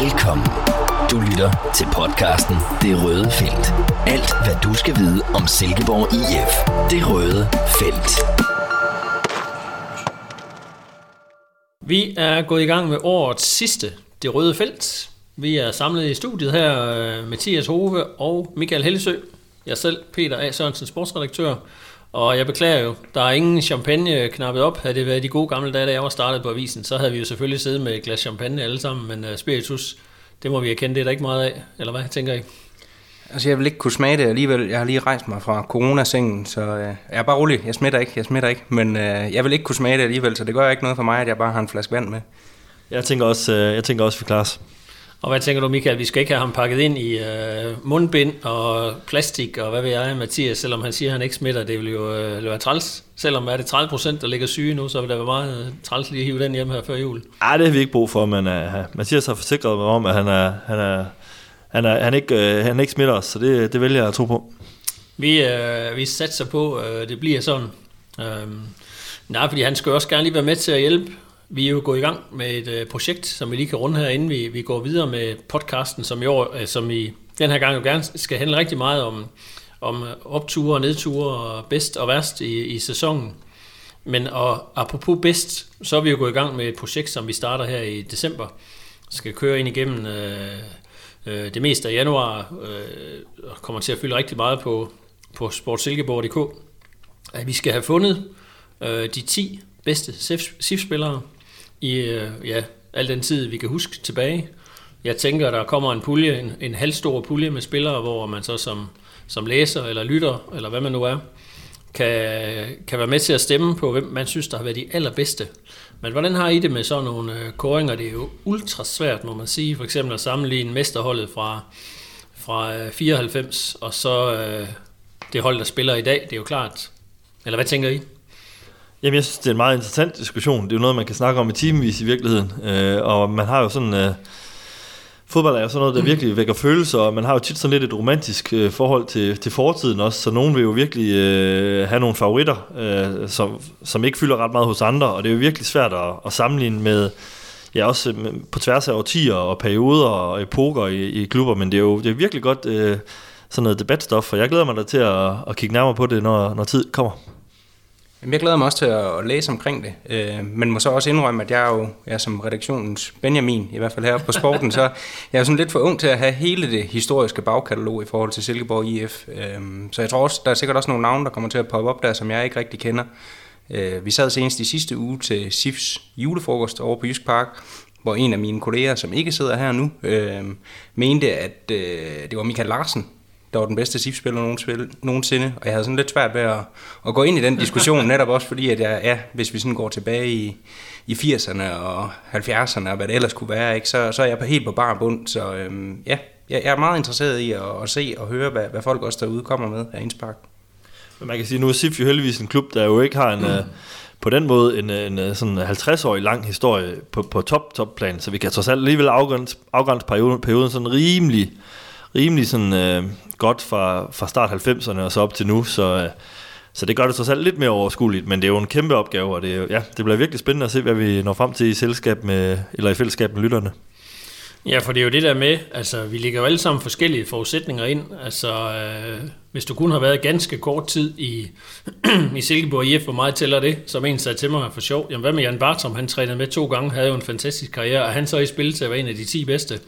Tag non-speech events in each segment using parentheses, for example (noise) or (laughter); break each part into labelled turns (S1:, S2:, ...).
S1: Velkommen. Du lytter til podcasten Det Røde Felt. Alt, hvad du skal vide om Silkeborg IF. Det Røde Felt.
S2: Vi er gået i gang med årets sidste Det Røde Felt. Vi er samlet i studiet her, øh, Mathias Hove og Michael Hellesø. Jeg selv, Peter A. Sørensen, sportsredaktør. Og jeg beklager jo, der er ingen champagne knappet op. Havde det været de gode gamle dage, da jeg var startet på avisen, så havde vi jo selvfølgelig siddet med et glas champagne alle sammen, men uh, spiritus, det må vi erkende, det er der ikke meget af. Eller hvad tænker I?
S3: Altså, jeg vil ikke kunne smage det alligevel. Jeg har lige rejst mig fra coronasengen, så øh, jeg er bare rolig. Jeg smitter ikke, jeg smitter ikke. Men øh, jeg vil ikke kunne smage det alligevel, så det gør ikke noget for mig, at jeg bare har en flaske vand med.
S4: Jeg tænker også, øh, jeg tænker også klarer os.
S2: Og hvad tænker du, Michael? Vi skal ikke have ham pakket ind i øh, mundbind og plastik og hvad ved jeg, Mathias, selvom han siger, at han ikke smitter. Det vil jo øh, være træls. Selvom er det 30 procent, der ligger syge nu, så vil det være meget øh, træls lige at hive den hjem her før jul.
S4: Nej, det har vi ikke brug for, men uh, Mathias har forsikret mig om, at han er, han er, han er, han ikke, uh, han ikke smitter os, så det, det vælger jeg at tro på.
S2: Vi, øh, vi satser på, at øh, det bliver sådan. Øh, nej, fordi han skal også gerne lige være med til at hjælpe vi er jo gået i gang med et øh, projekt, som vi lige kan runde her, inden vi, vi går videre med podcasten, som i, år, øh, som i den her gang jo gerne skal handle rigtig meget om, om opture og nedture og bedst og værst i, i sæsonen. Men og apropos bedst, så er vi jo gået i gang med et projekt, som vi starter her i december. Skal køre ind igennem øh, øh, det meste af januar, øh, og kommer til at fylde rigtig meget på, på sportsilkeborg.dk. At vi skal have fundet øh, de 10 bedste SIF-spillere, i øh, ja, al den tid, vi kan huske tilbage. Jeg tænker, der kommer en pulje, en, en halvstor pulje med spillere, hvor man så som, som læser eller lytter, eller hvad man nu er, kan, kan være med til at stemme på, hvem man synes, der har været de allerbedste. Men hvordan har I det med sådan nogle øh, koringer? Det er jo ultra svært, må man sige. For eksempel at sammenligne mesterholdet fra, fra øh, 94, og så øh, det hold, der spiller i dag. Det er jo klart. Eller hvad tænker I?
S4: Jamen, jeg synes, det er en meget interessant diskussion. Det er jo noget, man kan snakke om i timevis i virkeligheden. Øh, og man har jo sådan... Øh, fodbold er jo sådan noget, der virkelig vækker følelser, og man har jo tit sådan lidt et romantisk øh, forhold til, til fortiden også, så nogen vil jo virkelig øh, have nogle favoritter, øh, som, som ikke fylder ret meget hos andre, og det er jo virkelig svært at, at sammenligne med, ja også øh, på tværs af årtier og perioder og epoker i, i klubber, men det er jo det er virkelig godt øh, sådan noget debatstof, og jeg glæder mig da til at, at kigge nærmere på det, når, når tid kommer.
S3: Jeg glæder mig også til at læse omkring det, øh, men må så også indrømme, at jeg er jo jeg er som redaktionens Benjamin, i hvert fald her på sporten, så jeg er sådan lidt for ung til at have hele det historiske bagkatalog i forhold til Silkeborg IF. Øh, så jeg tror også, der er sikkert også nogle navne, der kommer til at poppe op der, som jeg ikke rigtig kender. Øh, vi sad senest i sidste uge til SIFs julefrokost over på Jysk Park, hvor en af mine kolleger, som ikke sidder her nu, øh, mente, at øh, det var Michael Larsen, der var den bedste SIF-spiller nogensinde, og jeg havde sådan lidt svært ved at, at gå ind i den diskussion, (laughs) netop også fordi, at jeg, ja, hvis vi sådan går tilbage i, i 80'erne og 70'erne og hvad det ellers kunne være, ikke, så, så er jeg på, helt på bar bund, så øhm, ja, jeg, jeg er meget interesseret i at, at se og høre, hvad, hvad folk også derude kommer med af indspark.
S4: Men man kan sige, nu er SIF jo heldigvis en klub, der jo ikke har en... Mm. Uh, på den måde en, en sådan 50-årig lang historie på, på top, top plan, så vi kan trods alt alligevel afgrænse, afgrænse perioden, perioden sådan rimelig, rimelig sådan, øh, godt fra, fra start 90'erne og så op til nu, så, øh, så det gør det trods alt lidt mere overskueligt, men det er jo en kæmpe opgave, og det, er ja, det bliver virkelig spændende at se, hvad vi når frem til i selskab med, eller i fællesskab med lytterne.
S2: Ja, for det er jo det der med, altså vi ligger jo alle sammen forskellige forudsætninger ind. Altså øh, hvis du kun har været ganske kort tid i, (clears throat) i Silkeborg IF, hvor meget tæller det? Som en sagde til mig for sjov. Jamen hvad med Jan Bartram, han trænede med to gange, havde jo en fantastisk karriere, og han så i spil til at være en af de 10 bedste.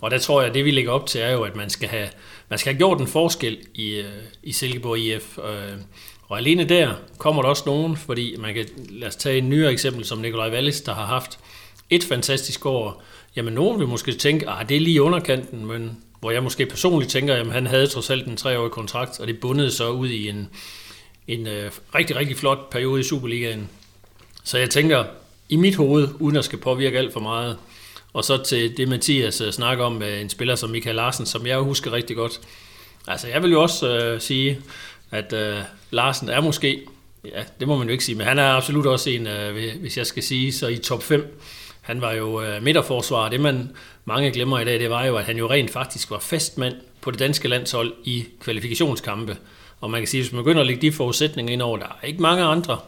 S2: Og der tror jeg, at det vi lægger op til er jo, at man skal have, man skal have gjort en forskel i, øh, i Silkeborg IF. Øh, og alene der kommer der også nogen, fordi man kan, lad os tage et nyere eksempel som Nikolaj Wallis, der har haft et fantastisk år. Jamen nogen vil måske tænke, at ah, det er lige underkanten, men hvor jeg måske personligt tænker, at han havde trods alt en treårig kontrakt, og det bundede så ud i en, en øh, rigtig, rigtig flot periode i Superligaen. Så jeg tænker, i mit hoved, uden at skal påvirke alt for meget, og så til det Mathias øh, snakker om med en spiller som Michael Larsen, som jeg husker rigtig godt. Altså jeg vil jo også øh, sige, at øh, Larsen er måske, ja det må man jo ikke sige, men han er absolut også en, øh, hvis jeg skal sige, så i top 5. Han var jo øh, midterforsvarer. det man mange glemmer i dag, det var jo, at han jo rent faktisk var fastmand på det danske landshold i kvalifikationskampe. Og man kan sige, hvis man begynder at lægge de forudsætninger ind over, der er ikke mange andre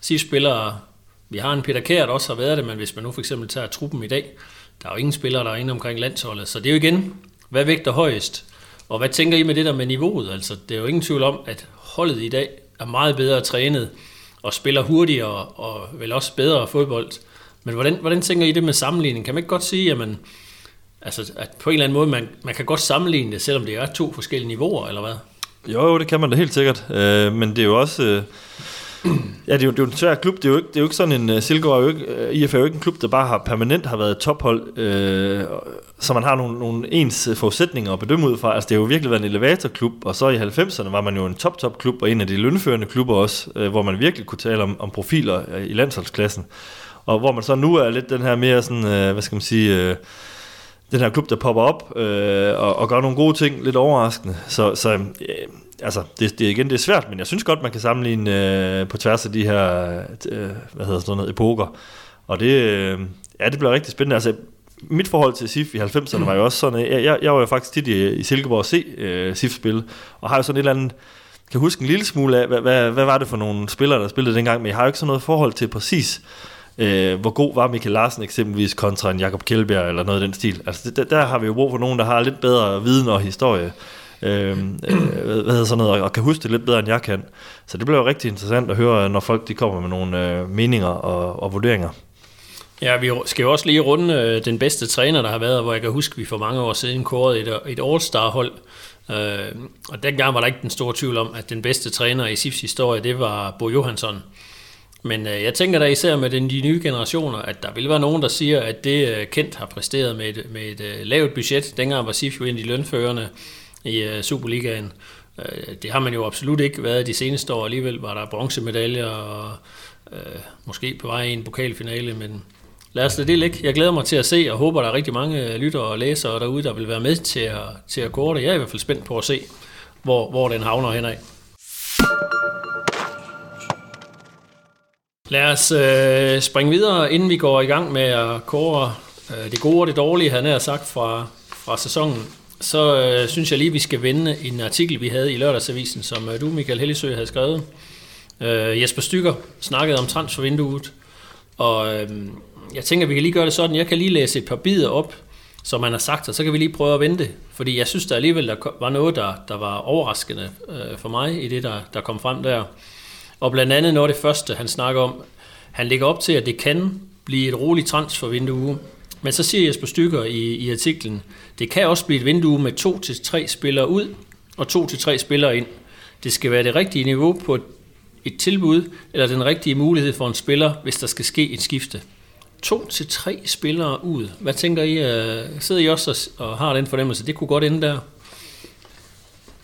S2: SIF-spillere, Vi har en Peter Kjær, der også har været det, men hvis man nu for eksempel tager truppen i dag, der er jo ingen spillere, der er inde omkring landsholdet. Så det er jo igen, hvad vægter højest? Og hvad tænker I med det der med niveauet? Altså, det er jo ingen tvivl om, at holdet i dag er meget bedre trænet og spiller hurtigere og vel også bedre fodbold. Men hvordan, hvordan tænker I det med sammenligning? Kan man ikke godt sige, at, man, altså, at på en eller anden måde, man, man kan godt sammenligne det, selvom det er to forskellige niveauer, eller hvad?
S4: Jo, jo, det kan man da helt sikkert. Øh, men det er jo også... Øh, ja, det er, jo, det er jo en svær klub. Det er jo ikke, det er jo ikke sådan en... Uh, Silkeborg er jo ikke, øh, uh, IF er jo ikke en klub, der bare har permanent har været tophold, øh, så man har nogle, nogle ens øh, forudsætninger at bedømme ud fra. Altså, det har jo virkelig været en elevatorklub, og så i 90'erne var man jo en top-top-klub, og en af de lønførende klubber også, øh, hvor man virkelig kunne tale om, om profiler i landsholdsklassen. Og hvor man så nu er lidt den her mere sådan, øh, hvad skal man sige... Øh, den her klub, der popper op øh, og, og gør nogle gode ting, lidt overraskende. Så, så øh, altså, det, det, igen, det er svært, men jeg synes godt, man kan sammenligne øh, på tværs af de her, øh, hvad hedder sådan noget, epoker. Og det, øh, ja, det bliver rigtig spændende. Altså, mit forhold til SIF i 90'erne var jo også sådan, jeg, jeg, jeg var jo faktisk tit i, i Silkeborg at se øh, SIF spille, og har jo sådan et eller andet, kan huske en lille smule af, hvad, hvad, hvad var det for nogle spillere, der spillede dengang, men jeg har jo ikke sådan noget forhold til præcis, øh, hvor god var Michael Larsen eksempelvis kontra en Jakob Kjellberg eller noget af den stil. Altså det, der har vi jo brug for nogen, der har lidt bedre viden og historie, Øhm, øh, øh, hvad hedder sådan noget, og kan huske det lidt bedre end jeg kan. Så det bliver jo rigtig interessant at høre, når folk de kommer med nogle øh, meninger og, og vurderinger.
S2: Ja, vi skal jo også lige runde øh, den bedste træner, der har været, hvor jeg kan huske, at vi for mange år siden kårede et, øh, et All-Star-hold. Øh, og dengang var der ikke den store tvivl om, at den bedste træner i SIFs historie, det var Bo Johansson. Men øh, jeg tænker da især med den, de nye generationer, at der vil være nogen, der siger, at det øh, Kent har præsteret med et, med et øh, lavt budget. Dengang var SIF jo en af de lønførende i øh, Superligaen. Øh, det har man jo absolut ikke været de seneste år. Alligevel var der bronzemedaljer og øh, måske på vej i en pokalfinale, men lad os det ligge. Jeg glæder mig til at se, og håber, der er rigtig mange øh, lyttere og læsere derude, der vil være med til at, til at gå det. Jeg er i hvert fald spændt på at se, hvor, hvor den havner henad. Lad os øh, springe videre, inden vi går i gang med at kåre øh, det gode og det dårlige, han har sagt fra, fra sæsonen. Så øh, synes jeg lige, vi skal vende en artikel, vi havde i lørdagsavisen, som øh, du, Michael Hellesø, havde skrevet. Øh, Jesper Stykker snakkede om transfervinduet, og øh, jeg tænker, vi kan lige gøre det sådan. Jeg kan lige læse et par bidder op, som han har sagt, og så kan vi lige prøve at vente. Fordi jeg synes der alligevel, der var noget, der, der var overraskende øh, for mig i det, der, der kom frem der. Og blandt andet noget af det første, han snakker om, han lægger op til, at det kan blive et roligt transfervindue. Men så siger Jesper Stykker i, i artiklen, det kan også blive et vindue med to til tre spillere ud og to til tre spillere ind. Det skal være det rigtige niveau på et, et tilbud, eller den rigtige mulighed for en spiller, hvis der skal ske et skifte. To til tre spillere ud. Hvad tænker I? Øh, sidder I også og, og har den fornemmelse? Det kunne godt ende der.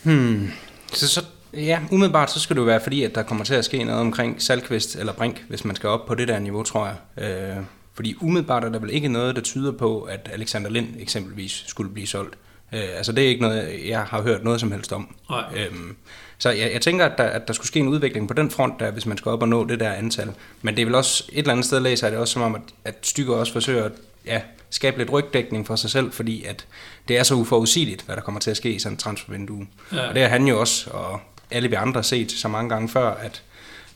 S3: Hmm. Så, så Ja, umiddelbart så skal det jo være fordi, at der kommer til at ske noget omkring Salkvist eller Brink, hvis man skal op på det der niveau, tror jeg. Øh, fordi umiddelbart er der vel ikke noget, der tyder på, at Alexander Lind eksempelvis skulle blive solgt. Øh, altså det er ikke noget, jeg har hørt noget som helst om.
S2: Nej.
S3: Øhm, så jeg, jeg tænker, at der, at der skulle ske en udvikling på den front, der, hvis man skal op og nå det der antal. Men det er vel også, et eller andet sted læser jeg det også som om, at, at Stykker også forsøger at ja, skabe lidt rygdækning for sig selv, fordi at det er så uforudsigeligt, hvad der kommer til at ske i sådan en transfervindue. Ja. Og det er han jo også, og alle vi andre set så mange gange før, at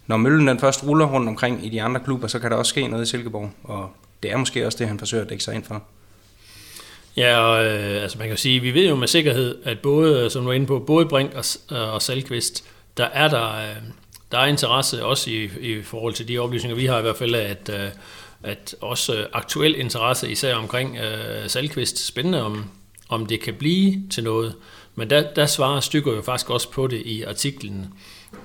S3: når møllen den først ruller rundt omkring i de andre klubber, så kan der også ske noget i Silkeborg, og det er måske også det, han forsøger at dække sig ind for.
S2: Ja, og øh, altså man kan sige, vi ved jo med sikkerhed, at både, som du er inde på, både Brink og, øh, og Salkvist, der er der, øh, der er interesse også i, i forhold til de oplysninger, vi har i hvert fald, at, øh, at også aktuel interesse, især omkring øh, Salkvist, spændende om, om det kan blive til noget. Men der, der svarer Stykker jo faktisk også på det i artiklen,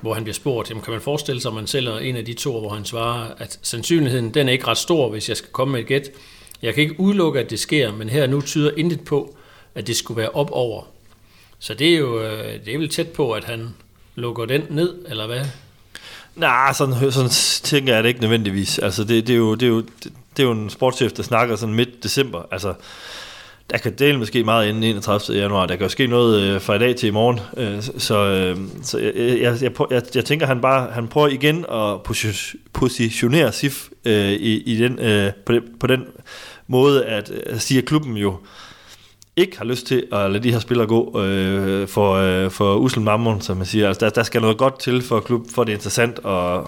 S2: hvor han bliver spurgt, jamen kan man forestille sig, at man sælger en af de to, hvor han svarer, at sandsynligheden den er ikke ret stor, hvis jeg skal komme med et gæt. Jeg kan ikke udelukke, at det sker, men her nu tyder intet på, at det skulle være op over. Så det er jo øh, det er vel tæt på, at han lukker den ned, eller hvad?
S4: Nej, sådan, sådan tænker jeg det ikke nødvendigvis. Altså, det, det, er jo, det, er jo, det, det er jo en sportschef, der snakker sådan midt december. Altså, der kan dele måske meget inden 31. januar. Der kan jo ske noget øh, fra i dag til i morgen. Øh, så øh, så jeg, jeg, jeg, jeg, jeg tænker, han bare han prøver igen at positionere SIF øh, i, i den, øh, på, den, på den måde, at, øh, at sige, at klubben jo ikke har lyst til at lade de her spillere gå øh, for, øh, for usel mammon, som man siger. Altså, der, der skal noget godt til for klub, for det er interessant at,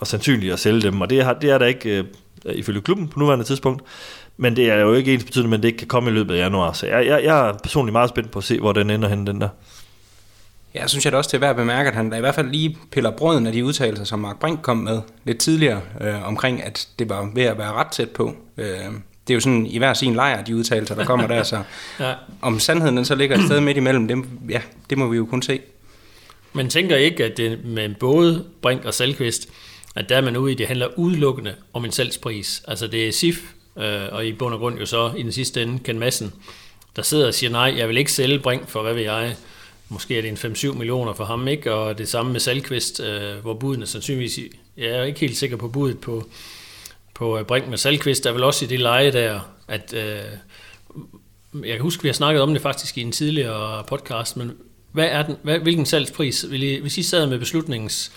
S4: og sandsynligt at sælge dem, og det er, det er der ikke øh, ifølge klubben på nuværende tidspunkt, men det er jo ikke ens betydende, men det ikke kan komme i løbet af januar, så jeg, jeg, jeg er personligt meget spændt på at se, hvor den ender hen, den der.
S3: Ja, jeg synes jeg da også til at være bemærke, at han i hvert fald lige piller brøden af de udtalelser, som Mark Brink kom med lidt tidligere, øh, omkring at det var ved at være ret tæt på. Øh, det er jo sådan i hver sin lejr, de udtalelser, der kommer der, så (laughs) ja. om sandheden den så ligger et sted midt imellem, det, ja, det må vi jo kun se.
S2: Men tænker ikke, at det med både Brink og Salkvist, at der er man ude i, det handler udelukkende om en salgspris. Altså det er SIF, øh, og i bund og grund jo så i den sidste ende Ken Madsen, der sidder og siger, nej, jeg vil ikke sælge Brink for, hvad vil jeg, måske er det en 5-7 millioner for ham, ikke? og det samme med Salkvist, øh, hvor budene sandsynligvis, jeg er ikke helt sikker på budet på, på øh, Brink med Salkvist, der er vel også i det leje der, at øh, jeg kan huske, vi har snakket om det faktisk i en tidligere podcast, men hvad er den, hvad, hvilken salgspris, vil I, hvis I sad med beslutningens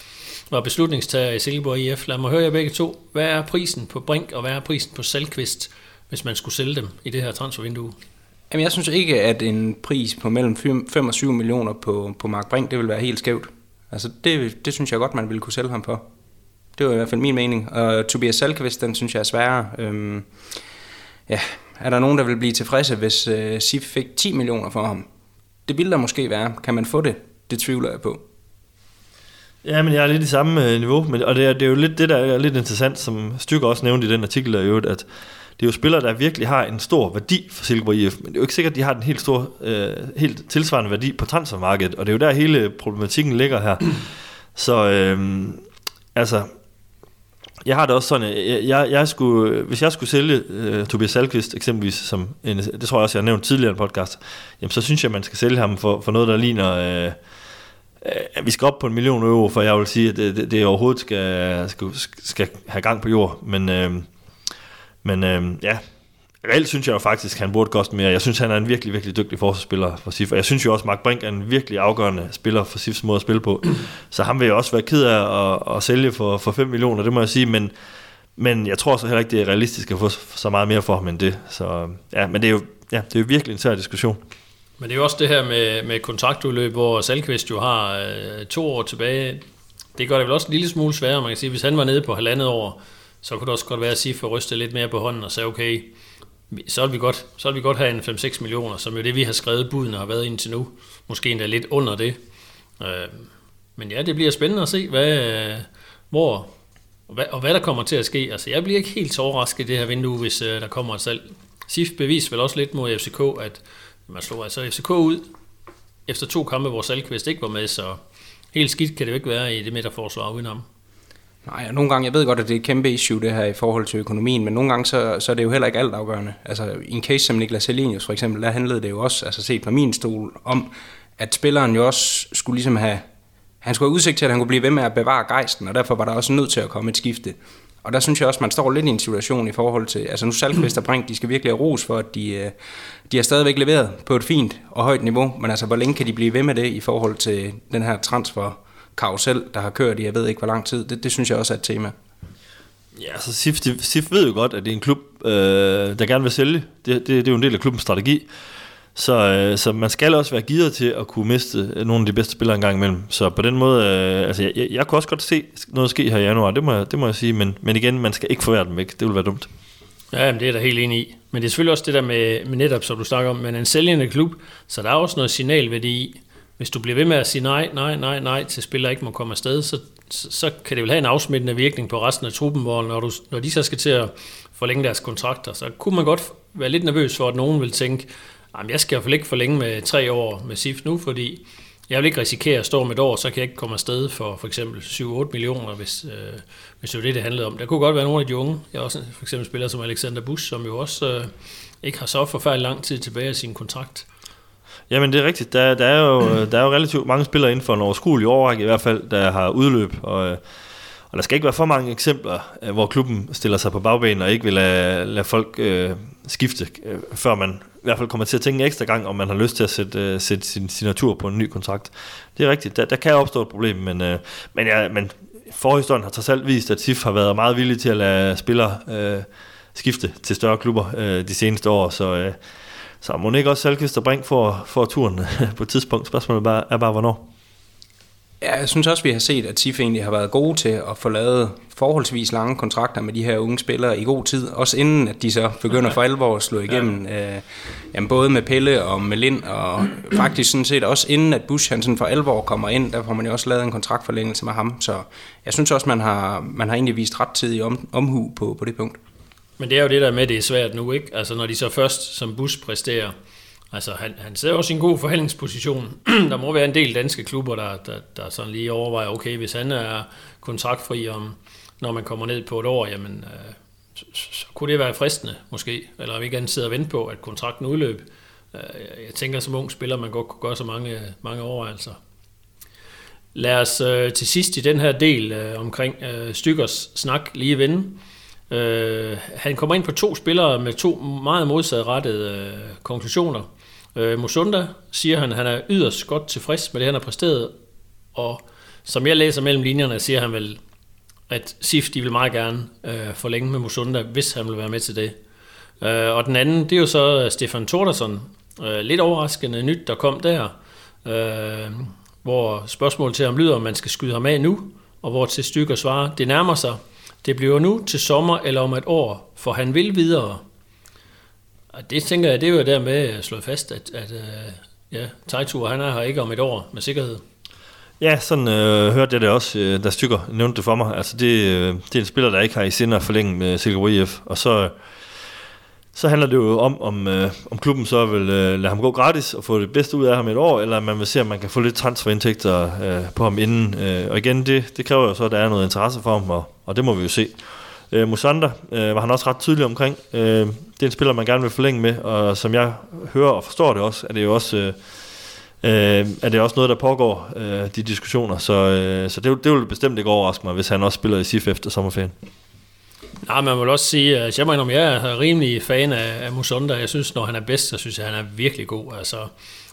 S2: var beslutningstager i Silkeborg IF, lad mig høre jer begge to, hvad er prisen på Brink, og hvad er prisen på Salkvist, hvis man skulle sælge dem i det her transfervindue?
S3: Jamen, jeg synes ikke, at en pris på mellem 5 og 7 millioner på, på Mark Brink, det vil være helt skævt. Altså, det, det synes jeg godt, man ville kunne sælge ham for. Det var i hvert fald min mening. Og Tobias Salkvist, den synes jeg er sværere. Øhm, ja, er der nogen, der vil blive tilfredse, hvis øh, SIF fik 10 millioner for ham? Det ville der måske være. Kan man få det? Det tvivler jeg på.
S4: Ja, men jeg er lidt i samme øh, niveau, men, og det er, det er jo lidt det, der er lidt interessant, som Stykker også nævnte i den artikel, der er at det er jo spillere, der virkelig har en stor værdi for Silkeborg IF, men det er jo ikke sikkert, at de har den helt store, øh, helt tilsvarende værdi på transfermarkedet, og det er jo der hele problematikken ligger her. (clears throat) Så øh, altså, jeg har det også sådan, øh, jeg, jeg, jeg skulle, øh, hvis jeg skulle sælge øh, Tobias Salkvist eksempelvis, som en, det tror jeg også, jeg har nævnt tidligere i en podcast, jamen så synes jeg, man skal sælge ham for, for noget, der ligner... Øh, Øh, vi skal op på en million euro, for jeg vil sige, at det, det, det overhovedet skal, skal, skal have gang på jord. Men, øh, men øh, ja, reelt synes jeg jo faktisk, at han burde koste mere. Jeg synes, han er en virkelig, virkelig dygtig forsvarsspiller for SIF. Og jeg synes jo også, at Mark Brink er en virkelig afgørende spiller for SIFs måde at spille på. Så han vil jo også være ked af at, at sælge for, for 5 millioner, det må jeg sige. Men, men jeg tror så heller ikke, det er realistisk at få så meget mere for ham end det. Så ja, men det er jo, ja, det er jo virkelig en svær diskussion.
S2: Men det er jo også det her med, med kontraktudløb, hvor Salkvist jo har øh, to år tilbage. Det gør det vel også en lille smule sværere, man kan sige. Hvis han var nede på halvandet år, så kunne det også godt være at sige for at ryste lidt mere på hånden og sige, okay, så vil vi godt, så vil vi godt have en 5-6 millioner, som jo det, vi har skrevet budene har været indtil nu. Måske endda lidt under det. Øh, men ja, det bliver spændende at se, hvad, øh, hvor, og hvad, og hvad der kommer til at ske. Altså, jeg bliver ikke helt så overrasket i det her vindue, hvis øh, der kommer et salg. SIF bevis vel også lidt mod FCK, at man slog altså FCK ud efter to kampe, hvor Salkvist ikke var med, så helt skidt kan det jo ikke være i det midterforsvar uden ham.
S3: Nej, og nogle gange, jeg ved godt, at det er et kæmpe issue det her i forhold til økonomien, men nogle gange, så, så er det jo heller ikke alt afgørende. Altså, i en case som Niklas Helenius for eksempel, der handlede det jo også, altså set på min stol, om, at spilleren jo også skulle ligesom have, han skulle have udsigt til, at han kunne blive ved med at bevare gejsten, og derfor var der også nødt til at komme et skifte. Og der synes jeg også, man står lidt i en situation i forhold til, altså nu Salkvist og Brink, de skal virkelig have ros for, at de, øh, de har stadigvæk leveret på et fint og højt niveau, men altså hvor længe kan de blive ved med det i forhold til den her transfer karusel, der har kørt i jeg ved ikke hvor lang tid, det, det synes jeg også er et tema.
S4: Ja, så SIF, de, SIF ved jo godt, at det er en klub, øh, der gerne vil sælge. Det, det, det er jo en del af klubbens strategi. Så, øh, så man skal også være gider til at kunne miste øh, nogle af de bedste spillere en gang imellem. Så på den måde, øh, altså jeg, jeg, jeg kunne også godt se noget ske her i januar, det må, jeg, det må jeg sige, men, men igen, man skal ikke forvære dem væk, det vil være dumt.
S2: Ja, jamen, det er der helt enig i. Men det er selvfølgelig også det der med, med netop, som du snakker om, men en sælgende klub, så der er også noget signalværdi i, hvis du bliver ved med at sige nej, nej, nej, nej til spillere ikke må komme afsted, så, så kan det vel have en afsmittende virkning på resten af truppen, hvor når, du, når de så skal til at forlænge deres kontrakter, så kunne man godt være lidt nervøs for, at nogen vil tænke, Jamen, jeg skal i hvert fald ikke forlænge med tre år med SIF nu, fordi jeg vil ikke risikere at stå med et år, så kan jeg ikke komme afsted for for eksempel 7-8 millioner, hvis, øh, hvis det er det, det handlede om. Der kunne godt være nogle af de unge. Jeg har også for eksempel spiller som Alexander Busch, som jo også øh, ikke har så forfærdelig lang tid tilbage af sin kontrakt.
S4: Jamen det er rigtigt. Der, der, er jo, øh, der er jo relativt mange spillere inden for en overskuelig overrække i hvert fald, der har udløb. Og, øh, og der skal ikke være for mange eksempler, øh, hvor klubben stiller sig på bagben og ikke vil lade, lade folk øh, skifte, øh, før man i hvert fald kommer til at tænke en ekstra gang, om man har lyst til at sætte, øh, sætte sin signatur på en ny kontrakt. Det er rigtigt. Der, der kan opstå et problem, men, øh, men, ja, men forhistorien har trods alt vist, at SIF har været meget villig til at lade spillere øh, skifte til større klubber øh, de seneste år, så... Øh, så må ikke også Salkvist og Brink for, for turen (laughs) på et tidspunkt? Spørgsmålet er bare, er bare hvornår?
S3: Ja, jeg synes også, vi har set, at TIF egentlig har været gode til at få lavet forholdsvis lange kontrakter med de her unge spillere i god tid, også inden at de så begynder for alvor at slå igennem, ja. øh, jamen både med Pelle og med Lind, og faktisk sådan set også inden at Bush han sådan for alvor kommer ind, der får man jo også lavet en kontraktforlængelse med ham, så jeg synes også, man har, man har egentlig vist ret tid i om, omhu på, på det punkt.
S2: Men det er jo det der med, at det er svært nu, ikke? Altså når de så først som Bush præsterer, Altså, han, han sidder også i en god forhandlingsposition. (clears throat) der må være en del danske klubber, der, der, der sådan lige overvejer, okay, hvis han er kontraktfri om, når man kommer ned på et år, jamen, øh, så, så kunne det være fristende, måske. Eller om ikke han sidder og vente på, at kontrakten udløb. Øh, jeg tænker, som ung spiller, man godt kunne gøre så mange, mange overvejelser. Lad os øh, til sidst i den her del øh, omkring øh, Stykkers snak lige vende. Øh, han kommer ind på to spillere med to meget modsatrettede øh, konklusioner. Øh, Musunda siger han, at han er yderst godt tilfreds med det, han har præsteret, og som jeg læser mellem linjerne, siger han vel, at SIF de vil meget gerne øh, forlænge med Musunda, hvis han vil være med til det. Øh, og den anden, det er jo så øh, Stefan Tordersson. Øh, lidt overraskende nyt, der kom der, øh, hvor spørgsmålet til ham lyder, om man skal skyde ham af nu, og hvor til stykker svarer, det nærmer sig. Det bliver nu til sommer eller om et år, for han vil videre. Og det tænker jeg, det er jo dermed slået fast, at, at øh, ja, Tejtur, han er her ikke om et år med sikkerhed.
S4: Ja, sådan øh, hørte jeg det også, øh, da Stykker nævnte det for mig. Altså det, øh, det er en spiller, der ikke har i sinde at forlænge med Silkeborg IF, og så, så handler det jo om, om, øh, om klubben så vil øh, lade ham gå gratis og få det bedste ud af ham et år, eller man vil se, om man kan få lidt transferindtægter øh, på ham inden. Øh, og igen, det, det kræver jo så, at der er noget interesse for ham, og, og det må vi jo se. Øh, Musanda øh, var han også ret tydelig omkring. Øh, det er en spiller, man gerne vil forlænge med, og som jeg hører og forstår det også, er det jo også... Øh, øh, er det også noget, der pågår, øh, de diskussioner. Så, øh, så det, det vil bestemt ikke overraske mig, hvis han også spiller i SIF efter sommerferien.
S2: Nej, man vil også sige, at jeg, mener, jeg er rimelig fan af, af Musonda. Jeg synes, når han er bedst, så synes jeg, at han er virkelig god. Altså,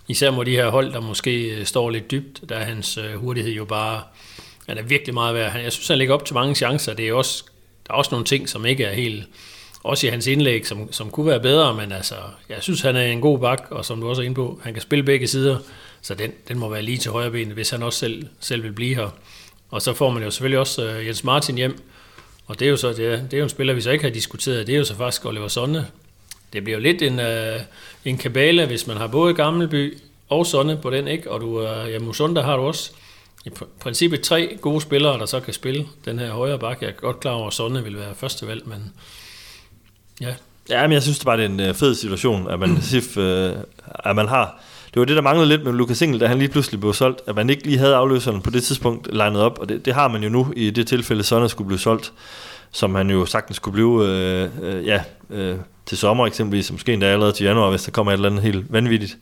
S2: især mod de her hold, der måske øh, står lidt dybt, der er hans øh, hurtighed jo bare, han er virkelig meget værd. Jeg synes, han ligger op til mange chancer. Det er også, der er også nogle ting, som ikke er helt, også i hans indlæg, som, som kunne være bedre, men altså, jeg synes, han er en god bak, og som du også er inde på, han kan spille begge sider, så den, den må være lige til højre ben, hvis han også selv, selv vil blive her. Og så får man jo selvfølgelig også uh, Jens Martin hjem, og det er jo så det er, det er jo en spiller, vi så ikke har diskuteret, det er jo så faktisk Oliver Sonne. Det bliver jo lidt en, uh, en kabale, hvis man har både Gammelby og Sonne på den, ikke? og du, uh, ja, Musunda har du også. I princippet tre gode spillere, der så kan spille den her højre bak. Jeg er godt klar over, at Sonne vil være første valg, men
S4: Ja. Ja, men jeg synes det bare, det er en øh, fed situation, at man, (clears throat) SIF, øh, at man har... Det var det, der manglede lidt med Lukas Engel, da han lige pludselig blev solgt, at man ikke lige havde afløseren på det tidspunkt legnet op, og det, det har man jo nu i det tilfælde, Sonne skulle blive solgt, som han jo sagtens skulle blive øh, øh, ja, øh, til sommer eksempelvis, måske endda allerede til januar, hvis der kommer et eller andet helt vanvittigt.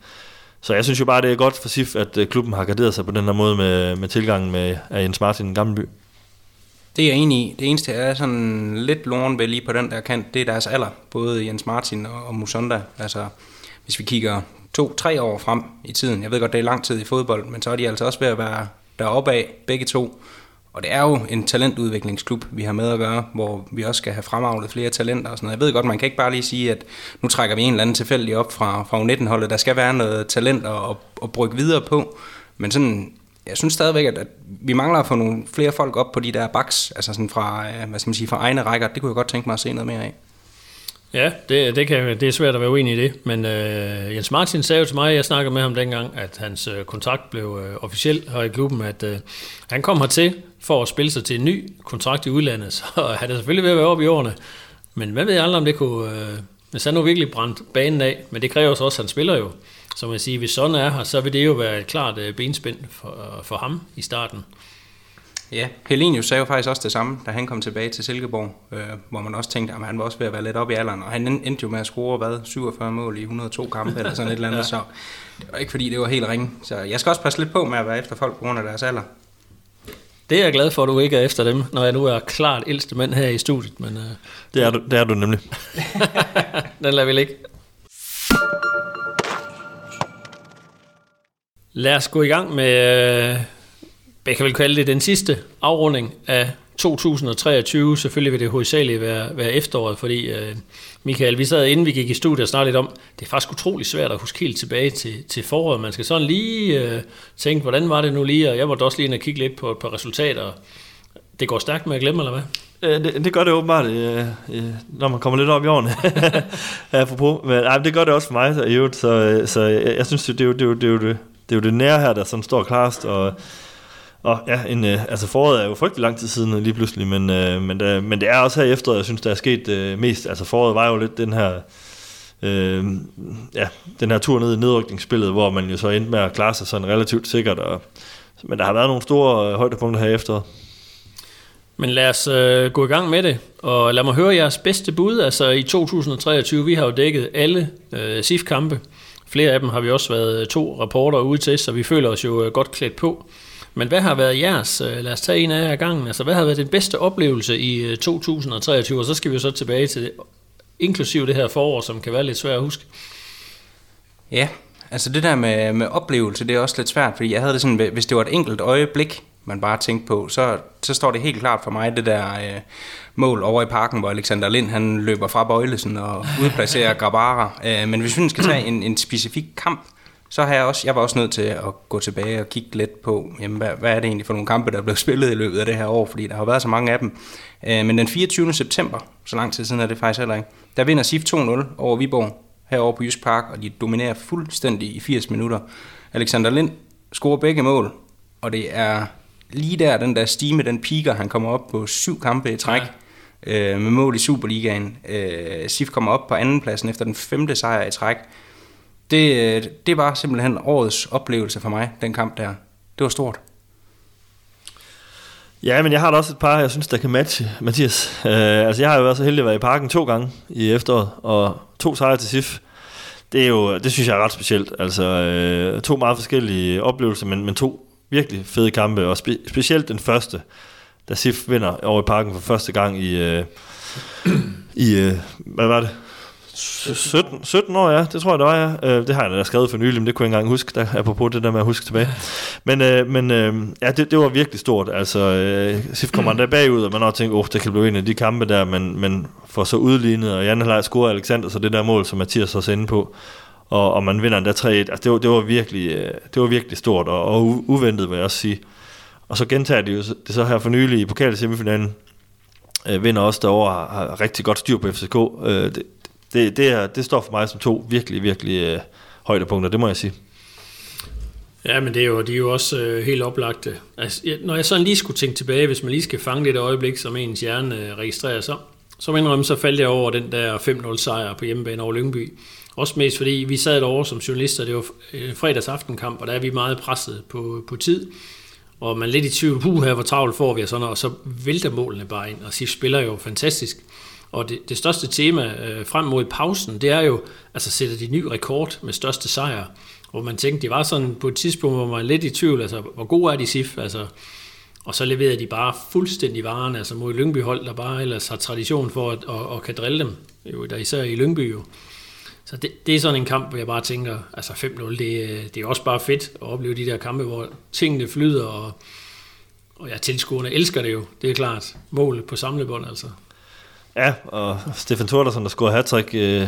S4: Så jeg synes jo bare, det er godt for SIF, at øh, klubben har garderet sig på den her måde med, med tilgangen med af Jens Martin Gammelby.
S3: Det er jeg enig i. Det eneste, jeg er sådan lidt loren ved lige på den der kant, det er deres alder. Både Jens Martin og Musonda. Altså, hvis vi kigger to-tre år frem i tiden. Jeg ved godt, det er lang tid i fodbold, men så er de altså også ved at være deroppe af, begge to. Og det er jo en talentudviklingsklub, vi har med at gøre, hvor vi også skal have fremavlet flere talenter og sådan noget. Jeg ved godt, man kan ikke bare lige sige, at nu trækker vi en eller anden tilfældig op fra, fra U19-holdet. Der skal være noget talent at, at, at brygge videre på. Men sådan jeg synes stadigvæk, at, vi mangler at få nogle flere folk op på de der baks, altså sådan fra, øh, hvad skal man sige, fra egne rækker. Det kunne jeg godt tænke mig at se noget mere af.
S2: Ja, det, det, kan, det er svært at være uenig i det, men øh, Jens Martin sagde jo til mig, jeg snakkede med ham dengang, at hans øh, kontrakt blev øh, officiel her i klubben, at øh, han kom hertil for at spille sig til en ny kontrakt i udlandet, (laughs) så han er selvfølgelig ved at være oppe i årene, men hvad ved jeg aldrig, om det kunne, øh, hvis han nu virkelig brændt banen af, men det kræver også, at han spiller jo. Så man siger, hvis sådan er her, så vil det jo være et klart øh, benspænd for, øh, for ham i starten.
S3: Ja, Helenius sagde jo faktisk også det samme, da han kom tilbage til Silkeborg, øh, hvor man også tænkte, at han var også ved at være lidt op i alderen, og han endte jo med at score, hvad, 47 mål i 102 kampe eller sådan et eller andet, (laughs) ja. så det var ikke fordi, det var helt ringe. Så jeg skal også passe lidt på med at være efter folk på grund af deres alder.
S2: Det er jeg glad for, at du ikke er efter dem, når jeg nu er klart ældste mand her i studiet. Men, uh...
S4: det, er du, det er du nemlig. (laughs)
S2: Den lader vi ligge. Lad os gå i gang med, jeg kan vel kalde det den sidste afrunding af 2023, selvfølgelig vil det hovedsageligt være, være efteråret, fordi øh, Michael, vi sad inden vi gik i studiet og snakkede lidt om, det er faktisk utrolig svært at huske helt tilbage til, til foråret. Man skal sådan lige øh, tænke, hvordan var det nu lige, og jeg måtte også lige ind og kigge lidt på et par resultater. Det går stærkt med at glemme, eller hvad?
S4: Øh, det, det gør det åbenbart, øh, øh, når man kommer lidt op i årene. (laughs) Apropos. Men ej, det gør det også for mig, så, så, øh, så jeg, jeg synes, det er, jo, det, er jo, det, er jo det, det er jo det nære her, der sådan står klarest, og, og ja, en, øh, altså foråret er jo frygtelig lang tid siden lige pludselig, men, øh, men, øh, men det er også her efter, jeg synes, der er sket øh, mest. Altså foråret var jo lidt den her, øh, ja, den her tur ned i nedrykningsspillet, hvor man jo så endte med at klare sig sådan relativt sikkert, og, men der har været nogle store øh, højdepunkter her efter.
S2: Men lad os øh, gå i gang med det, og lad mig høre jeres bedste bud. Altså i 2023, vi har jo dækket alle øh, SIF-kampe. Flere af dem har vi også været øh, to rapporter ude til, så vi føler os jo øh, godt klædt på. Men hvad har været jeres, øh, lad os tage en af jer gangen, altså hvad har været den bedste oplevelse i 2023, øh, og så skal vi jo så tilbage til det, inklusive det her forår, som kan være lidt svært at huske.
S3: Ja, altså det der med, med oplevelse, det er også lidt svært, fordi jeg havde det sådan, hvis det var et enkelt øjeblik, man bare tænkte på, så, så står det helt klart for mig, det der øh, mål over i parken, hvor Alexander Lind han løber fra Bøjlesen og udplacerer (laughs) Grabara. Øh, men hvis vi skal tage en, en specifik kamp, så har jeg også, jeg var også nødt til at gå tilbage og kigge lidt på, jamen, hvad, hvad er det egentlig for nogle kampe, der er blevet (laughs) spillet i løbet af det her år, fordi der har været så mange af dem. Øh, men den 24. september, så lang tid siden er det faktisk heller ikke, der vinder SIF 2-0 over Viborg herovre på Jysk Park, og de dominerer fuldstændig i 80 minutter. Alexander Lind scorer begge mål, og det er lige der, den der stime, den piker, han kommer op på syv kampe i træk. Ja. Øh, med mål i Superligaen. Øh, SIF kommer op på andenpladsen efter den femte sejr i træk. Det, øh, det var simpelthen årets oplevelse for mig, den kamp der. Det var stort.
S4: Ja, men jeg har da også et par, jeg synes, der kan matche, Mathias. Uh, altså, jeg har jo været så heldig at være i parken to gange i efteråret, og to sejre til SIF. Det, er jo, det synes jeg er ret specielt. Altså, uh, to meget forskellige oplevelser, men, men to virkelig fede kampe, og spe, specielt den første, da SIF vinder over i parken for første gang i, uh, i uh, hvad var det? 17, 17 år, ja, det tror jeg, det var, ja. Øh, det har jeg da skrevet for nylig, men det kunne jeg ikke engang huske, der, apropos det der med at huske tilbage. Men, øh, men øh, ja, det, det var virkelig stort. Altså, øh, SIF kommer der bagud, og man har tænkt, åh, oh, det kan blive en af de kampe der, men, men får så udlignet, og Jan Halej scorer Alexander, så det der mål, som Mathias også inde på, og, og man vinder der 3-1, altså, det, var, det, var virkelig, øh, det var virkelig stort, og, og uventet, vil jeg også sige. Og så gentager de jo det så her for nylig i pokalsemifinalen, øh, vinder også derovre, har, har rigtig godt styr på FCK. Øh, det, det, det, er, det står for mig som to virkelig, virkelig øh, højdepunkter, det må jeg sige.
S2: Ja, men det er jo, de er jo også øh, helt oplagte. Altså, jeg, når jeg sådan lige skulle tænke tilbage, hvis man lige skal fange det øjeblik, som ens hjerne øh, registrerer, så, så indrømme, så faldt jeg over den der 5-0 sejr på hjemmebane over Lyngby. Også mest fordi vi sad derovre som journalister, det var en øh, fredags aftenkamp, og der er vi meget presset på, på tid. Og man er lidt i tvivl, puh her, hvor travlt får vi, og, sådan, og så vælter målene bare ind, og SIF spiller jo fantastisk. Og det, det største tema øh, frem mod pausen, det er jo, altså sætter de ny rekord med største sejr. Hvor man tænkte, det var sådan på et tidspunkt, hvor man var lidt i tvivl, altså hvor gode er de SIF, altså og så leverede de bare fuldstændig varen, altså mod Lyngby hold, der bare ellers har tradition for at, at, at kan drille dem, jo, der især i Lyngby jo. Så det, det er sådan en kamp, hvor jeg bare tænker, altså 5-0, det, det er også bare fedt at opleve de der kampe, hvor tingene flyder, og, og ja, tilskuerne elsker det jo, det er klart. Mål på samlebånd altså.
S4: Ja, og Stefan Thordarsen, der scorede hat øh,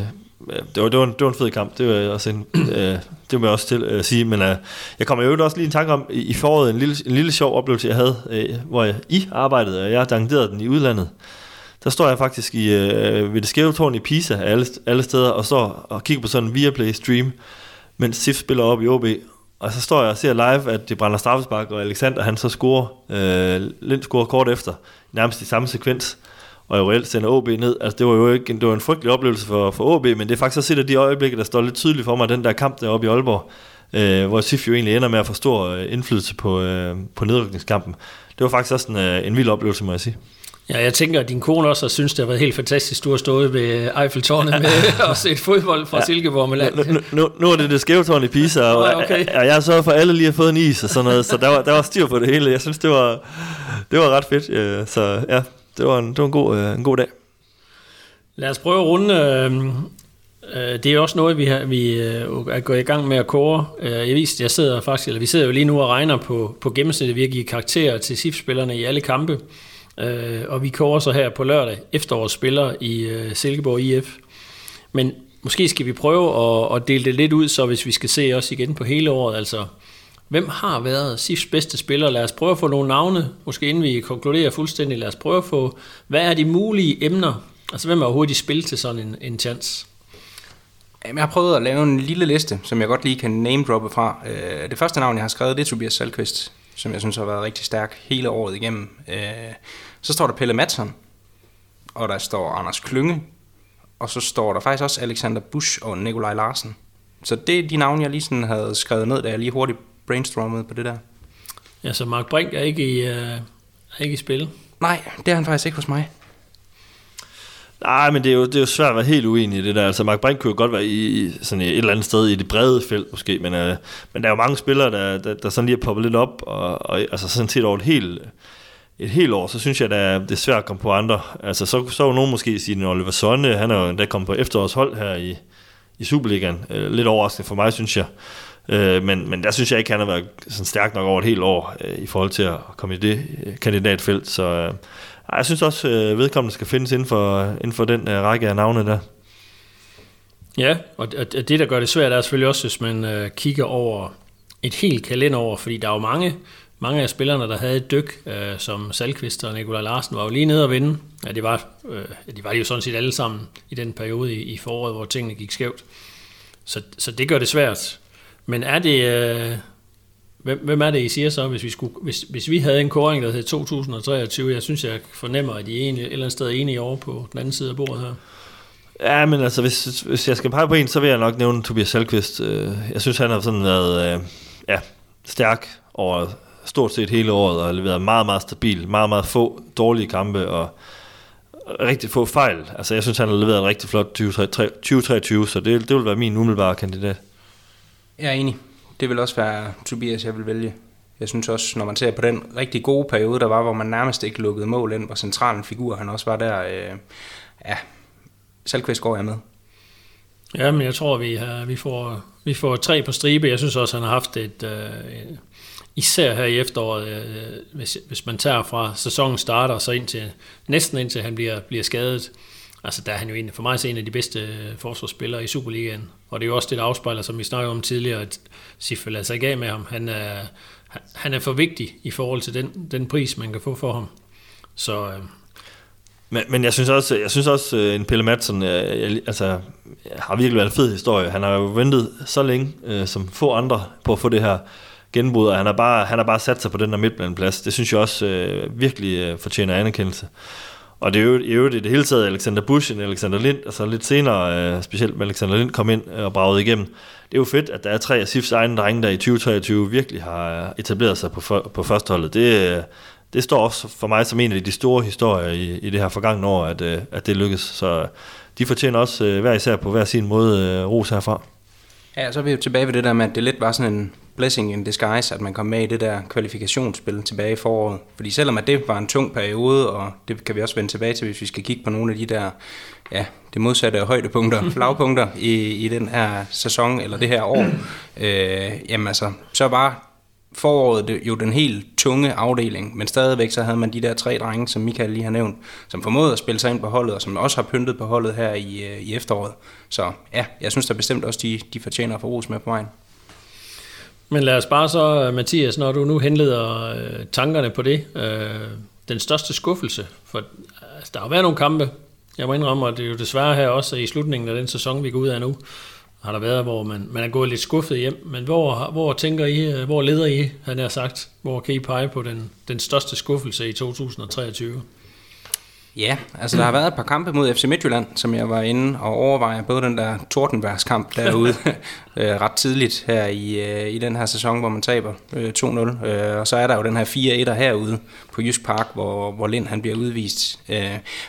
S4: det, var, det, var en, det var en fed kamp, det var også, en, øh, det må jeg også til, øh, sige, men øh, jeg kommer jo også lige en tanke om, i, i foråret, en lille, en lille sjov oplevelse, jeg havde, øh, hvor jeg i arbejdede, og jeg dangerede den i udlandet. Der står jeg faktisk i, øh, ved det skæve tårn i Pisa, alle, alle steder, og står og kigger på sådan en Viaplay stream, mens SIF spiller op i OB, og så står jeg og ser live, at det brænder straffespark, og Alexander han så scorer, øh, Lind scorer kort efter, nærmest i samme sekvens og jo reelt sender OB ned. Altså, det var jo ikke, det var en frygtelig oplevelse for, for OB, men det er faktisk også et af de øjeblikke, der står lidt tydeligt for mig, den der kamp deroppe i Aalborg, øh, hvor SIF jo egentlig ender med at få stor øh, indflydelse på, øh, på nedrykningskampen. Det var faktisk også en, øh, en vild oplevelse, må jeg sige.
S2: Ja, jeg tænker, at din kone også har synes, det har været helt fantastisk, du har stået ved Eiffeltårnet med (laughs) og set fodbold fra ja. Silkeborg med land.
S4: Nu, nu, nu er det det skæve tårn i Pisa, og, okay. og, og jeg har sørget for, at alle lige har fået en is og sådan noget, så der var, der var styr på det hele. Jeg synes, det var, det var ret fedt. Så ja, det var en, det var en, god, øh, en god dag.
S2: Lad os prøve at runde. Øh, øh, det er også noget, vi, har, vi øh, er gået i gang med at kåre. Øh, jeg viste, jeg sidder faktisk, eller vi sidder jo lige nu og regner på, på gennemsnittet, vi har givet karakterer til SIF-spillerne i alle kampe. Øh, og vi kårer så her på lørdag efterårsspillere i øh, Silkeborg IF. Men måske skal vi prøve at, at dele det lidt ud, så hvis vi skal se os igen på hele året, altså hvem har været SIFs bedste spiller? Lad os prøve at få nogle navne, måske inden vi konkluderer fuldstændig. Lad os prøve at få, hvad er de mulige emner? Altså hvem er overhovedet i spil til sådan en, en chance?
S3: Jamen, jeg har prøvet at lave en lille liste, som jeg godt lige kan name-droppe fra. Øh, det første navn, jeg har skrevet, det er Tobias Salkvist, som jeg synes har været rigtig stærk hele året igennem. Øh, så står der Pelle Madsen, og der står Anders Klynge, og så står der faktisk også Alexander Busch og Nikolaj Larsen. Så det er de navne, jeg lige sådan havde skrevet ned, da jeg lige hurtigt brainstormede på det der.
S2: Ja, så Mark Brink er ikke i, uh, er ikke i spil?
S3: Nej, det er han faktisk ikke hos mig.
S4: Nej, men det er, jo, det er jo svært at være helt uenig i det der. Altså, Mark Brink kunne jo godt være i, sådan et eller andet sted i det brede felt måske, men, uh, men der er jo mange spillere, der, der, der sådan lige er poppet lidt op, og, og altså sådan set over et helt, et helt år, så synes jeg, at det er svært at komme på andre. Altså, så, så er nogen måske sige, at Oliver Sonne, han er jo endda kommet på efterårshold her i, i Superligaen. Uh, lidt overraskende for mig, synes jeg. Øh, men, men der synes jeg ikke, han har været sådan stærk nok over et helt år øh, i forhold til at komme i det øh, kandidatfelt. Så øh, jeg synes også, øh, vedkommende skal findes inden for, inden for den øh, række af navne der.
S2: Ja, og det, der gør det svært, er selvfølgelig også, hvis man øh, kigger over et helt kalenderår, fordi der er jo mange, mange af spillerne, der havde et dyk, øh, som Salkvist og Nikolaj Larsen, var jo lige nede og vinde. Ja, det var, øh, de var jo sådan set alle sammen i den periode i, i foråret, hvor tingene gik skævt. Så, så det gør det svært. Men er det... Øh, Hvem, hvem er det, I siger så, hvis vi, skulle, hvis, hvis vi havde en koring, der hed 2023? Jeg synes, jeg fornemmer, at I er et eller andet sted enige over på den anden side af bordet her.
S4: Ja, men altså, hvis, hvis jeg skal pege på en, så vil jeg nok nævne Tobias Selqvist. Øh, jeg synes, han har sådan været øh, ja, stærk over stort set hele året, og leveret meget, meget stabil, meget, meget få dårlige kampe, og rigtig få fejl. Altså, jeg synes, han har leveret en rigtig flot 2023, så det, det vil være min umiddelbare kandidat.
S3: Jeg er enig det vil også være Tobias, jeg vil vælge. Jeg synes også, når man ser på den rigtig gode periode, der var, hvor man nærmest ikke lukkede mål ind, hvor centralen figur han også var der, øh, ja, Salkvist går jeg med.
S2: Ja, men jeg tror, vi, har, vi, får, vi får tre på stribe. Jeg synes også, han har haft et, øh, især her i efteråret, øh, hvis, hvis man tager fra sæsonen starter, så indtil, næsten indtil han bliver, bliver skadet, altså der er han jo en, for mig er en af de bedste øh, forsvarsspillere i Superligaen. Og det er jo også det, der afspejler, som vi snakkede om tidligere, at Sif lader sig ikke af med ham. Han er, han er for vigtig i forhold til den, den pris, man kan få for ham. Så, øh,
S4: men, men jeg synes også, jeg synes også øh, en Pelle Madsen øh, jeg, altså, har virkelig været en fed historie. Han har jo ventet så længe, øh, som få andre, på at få det her genbrud, og han har bare, han har bare sat sig på den der midtbaneplads. Det synes jeg også øh, virkelig øh, fortjener anerkendelse. Og det er jo i øvrigt i det hele taget Alexander Busch og Alexander Lind, altså lidt senere, øh, specielt med Alexander Lind kom ind øh, og bragede igennem. Det er jo fedt, at der er tre af SIFs egne drenge, der i 2023 virkelig har øh, etableret sig på, for, på førsteholdet. Det, øh, det står også for mig som en af de store historier i, i det her forgangne år, at, øh, at det lykkes. Så de fortjener også øh, hver især på hver sin måde ros herfra.
S3: Ja, så er vi jo tilbage ved det der med, at det lidt var sådan en blessing in disguise, at man kom med i det der kvalifikationsspil tilbage i foråret. Fordi selvom at det var en tung periode, og det kan vi også vende tilbage til, hvis vi skal kigge på nogle af de der, ja, det modsatte højdepunkter, (laughs) flagpunkter i, i den her sæson, eller det her år, øh, jamen altså, så var foråret det, jo den helt tunge afdeling, men stadigvæk så havde man de der tre drenge, som Michael lige har nævnt, som formåede at spille sig ind på holdet, og som også har pyntet på holdet her i, øh, i efteråret. Så ja, jeg synes da bestemt også, de, de fortjener at få ros med på vejen.
S2: Men lad os bare så, øh, Mathias, når du nu henleder øh, tankerne på det, øh, den største skuffelse, for altså, der har været nogle kampe, jeg må indrømme, at det er jo desværre her også i slutningen af den sæson, vi går ud af nu, har der været, hvor man, man er gået lidt skuffet hjem. Men hvor, hvor tænker I, øh, hvor leder I, han har sagt, hvor kan I pege på den, den største skuffelse i 2023?
S3: Ja, altså der har været et par kampe mod FC Midtjylland, som jeg var inde og overveje. Både den der Tordenbergskamp derude (laughs) øh, ret tidligt her i, øh, i den her sæson, hvor man taber 2-0. Og så er der jo den her 4-1'er herude på Jysk Park, hvor, hvor Lind han bliver udvist.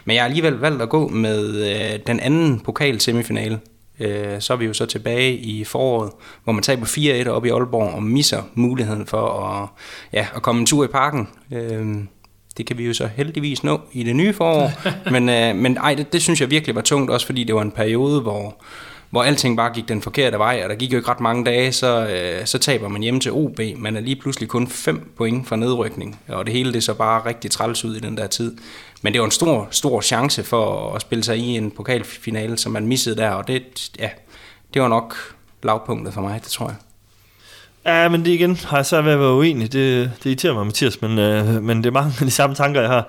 S3: Men jeg har alligevel valgt at gå med den anden pokal semifinale, øh, så er vi jo så tilbage i foråret, hvor man taber 4-1 op i Aalborg og misser muligheden for at, ja, at komme en tur i parken. Øh, det kan vi jo så heldigvis nå i det nye forår. (laughs) men, øh, men ej, det, det synes jeg virkelig var tungt, også fordi det var en periode, hvor, hvor alting bare gik den forkerte vej, og der gik jo ikke ret mange dage, så, øh, så taber man hjemme til OB. Man er lige pludselig kun 5 point fra nedrykning, og det hele det så bare rigtig træls ud i den der tid. Men det var en stor, stor chance for at spille sig i en pokalfinale, som man missede der, og det, ja, det var nok lavpunktet for mig, det tror jeg.
S4: Ja, men det igen har jeg svært ved at være uenig. Det, det irriterer mig, Mathias, men, øh, men det er mange af de samme tanker, jeg har.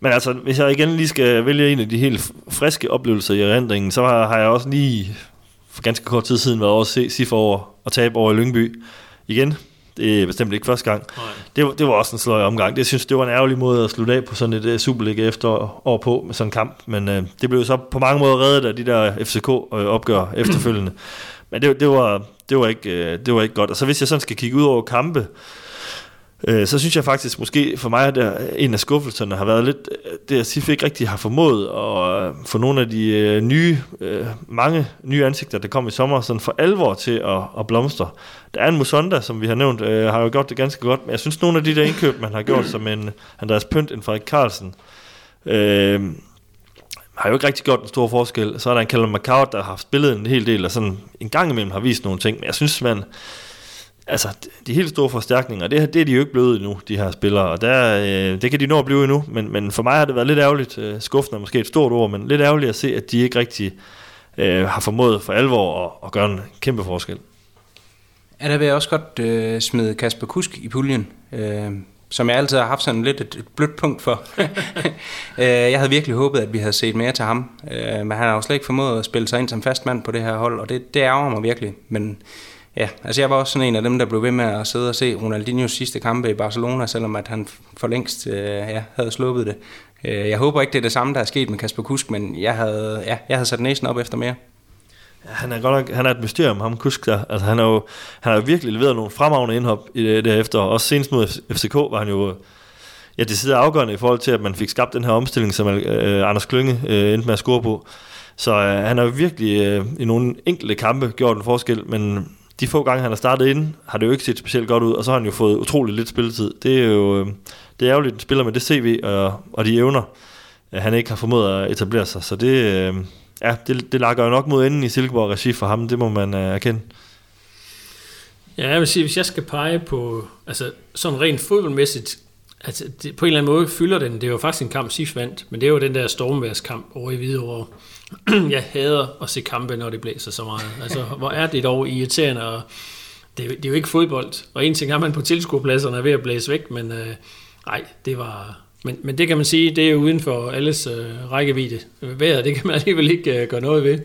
S4: Men altså, hvis jeg igen lige skal vælge en af de helt friske oplevelser i erindringen, så har, har jeg også lige for ganske kort tid siden været over at se Sif over og tabe over i Lyngby. Igen, det er bestemt ikke første gang. Det, var, det var også en sløj omgang. Det synes det var en ærgerlig måde at slutte af på sådan et uh, Superliga efter år på med sådan en kamp. Men uh, det blev så på mange måder reddet af de der FCK-opgør uh, efterfølgende. Men det, det, var, det, var ikke, øh, det var ikke godt. Og så hvis jeg sådan skal kigge ud over kampe, øh, så synes jeg faktisk måske for mig, at øh, en af skuffelserne har været lidt, det at SIF ikke rigtig har formået at få nogle af de nye, mange nye ansigter, der kom i sommer, sådan for alvor til at, at blomstre. Der er en Musonda, som vi har nævnt, har jo gjort det ganske godt, men jeg synes nogle af de der indkøb, man har gjort, som en Andreas Pønt, en Frederik Carlsen, øh, har jo ikke rigtig gjort en stor forskel. Så er der en Callum McCout, der har spillet en hel del, og sådan en gang imellem har vist nogle ting, men jeg synes, man altså, de helt store forstærkninger, det, det er de jo ikke blevet endnu, de her spillere, og der, øh, det kan de nå at blive endnu, men, men for mig har det været lidt ærgerligt, øh, skuffende er måske et stort ord, men lidt ærgerligt at se, at de ikke rigtig øh, har formået for alvor at, at gøre en kæmpe forskel.
S3: Ja, der vil jeg også godt øh, smide Kasper Kusk i puljen, øh, som jeg altid har haft sådan lidt et, et blødt punkt for. (laughs) øh, jeg havde virkelig håbet, at vi havde set mere til ham, øh, men han har jo slet ikke formået at spille sig ind som fast mand på det her hold, og det, det ærger mig virkelig, men Ja, altså jeg var også sådan en af dem, der blev ved med at sidde og se Ronaldinho's sidste kampe i Barcelona, selvom at han for længst øh, ja, havde sluppet det. Jeg håber ikke, det er det samme, der er sket med Kasper Kusk, men jeg havde, ja, jeg havde sat næsen op efter mere.
S4: Han er godt nok, han er et mysterium, ham Kusk der. Altså, han har jo han har virkelig leveret nogle fremragende indhop i det, derefter. Også senest mod FCK var han jo ja, det sidder afgørende i forhold til, at man fik skabt den her omstilling, som øh, Anders Klynge øh, endte med at score på. Så øh, han har jo virkelig øh, i nogle enkelte kampe gjort en forskel, men de få gange, han har startet ind, har det jo ikke set specielt godt ud, og så har han jo fået utrolig lidt spilletid. Det er jo øh, det er ærgerligt, en spiller med det CV og, og de evner, at han ikke har formået at etablere sig. Så det, øh, ja, det, det lakker jo nok mod enden i Silkeborg regi for ham, det må man uh, erkende.
S2: Ja, jeg vil sige, hvis jeg skal pege på, altså sådan rent fodboldmæssigt, altså det, på en eller anden måde fylder den, det er jo faktisk en kamp, SIF vandt, men det er jo den der stormværskamp over i Hvidovre, (clears throat) jeg hader at se kampe, når det blæser så meget. Altså, hvor er det dog irriterende, og det, det er jo ikke fodbold. Og en ting er, man på tilskuerpladserne er ved at blæse væk, men øh, nej, det var... Men, men det kan man sige, det er uden for alles øh, rækkevidde. Vejret, det kan man alligevel ikke øh, gøre noget ved.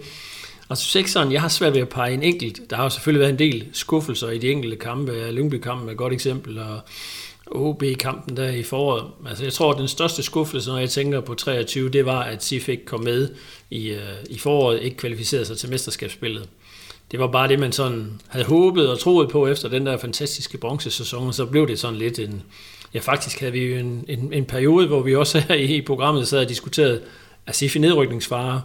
S2: Og så ikke jeg har svært ved at pege en enkelt. Der har jo selvfølgelig været en del skuffelser i de enkelte kampe. Lyngby-kampen er et godt eksempel, og OB-kampen der i foråret. Altså, jeg tror, at den største skuffelse, når jeg tænker på 23, det var, at SIF ikke kom med i, øh, i foråret, ikke kvalificerede sig til mesterskabsspillet. Det var bare det, man sådan havde håbet og troet på efter den der fantastiske bronzesæson, og så blev det sådan lidt en... Ja, faktisk havde vi jo en, en, en periode, hvor vi også her i programmet sad og diskuterede, Asifi i nedrykningsfare,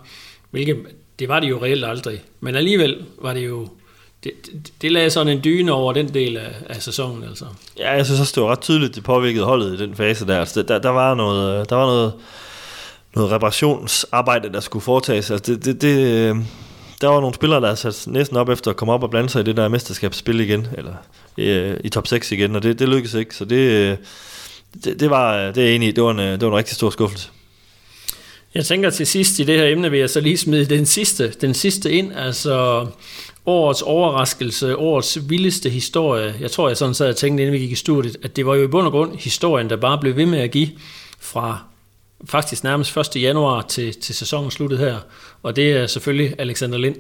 S2: hvilket det var det jo reelt aldrig. Men alligevel var det jo det, det, det lagde sådan en dyne over den del af, af sæsonen. Altså.
S4: Ja, jeg synes også, det var ret tydeligt, det påvirkede holdet i den fase der. Altså, der, der var noget, der var noget, noget reparationsarbejde, der skulle foretages. Altså, det, det, det, øh, der var nogle spillere, der sat næsten op efter at komme op og blande sig i det der mesterskabsspil igen, eller i, i top 6 igen, og det, det lykkedes ikke. Så det, øh, det, det var øh, det er enig i. Det var en, det var en rigtig stor skuffelse.
S2: Jeg tænker til sidst i det her emne, vil jeg så lige smide den sidste, den sidste ind. Altså, årets overraskelse, årets vildeste historie. Jeg tror, jeg sådan sad og tænkte, inden vi gik i studiet, at det var jo i bund og grund historien, der bare blev ved med at give fra faktisk nærmest 1. januar til, til sæsonen sluttet her. Og det er selvfølgelig Alexander Lind.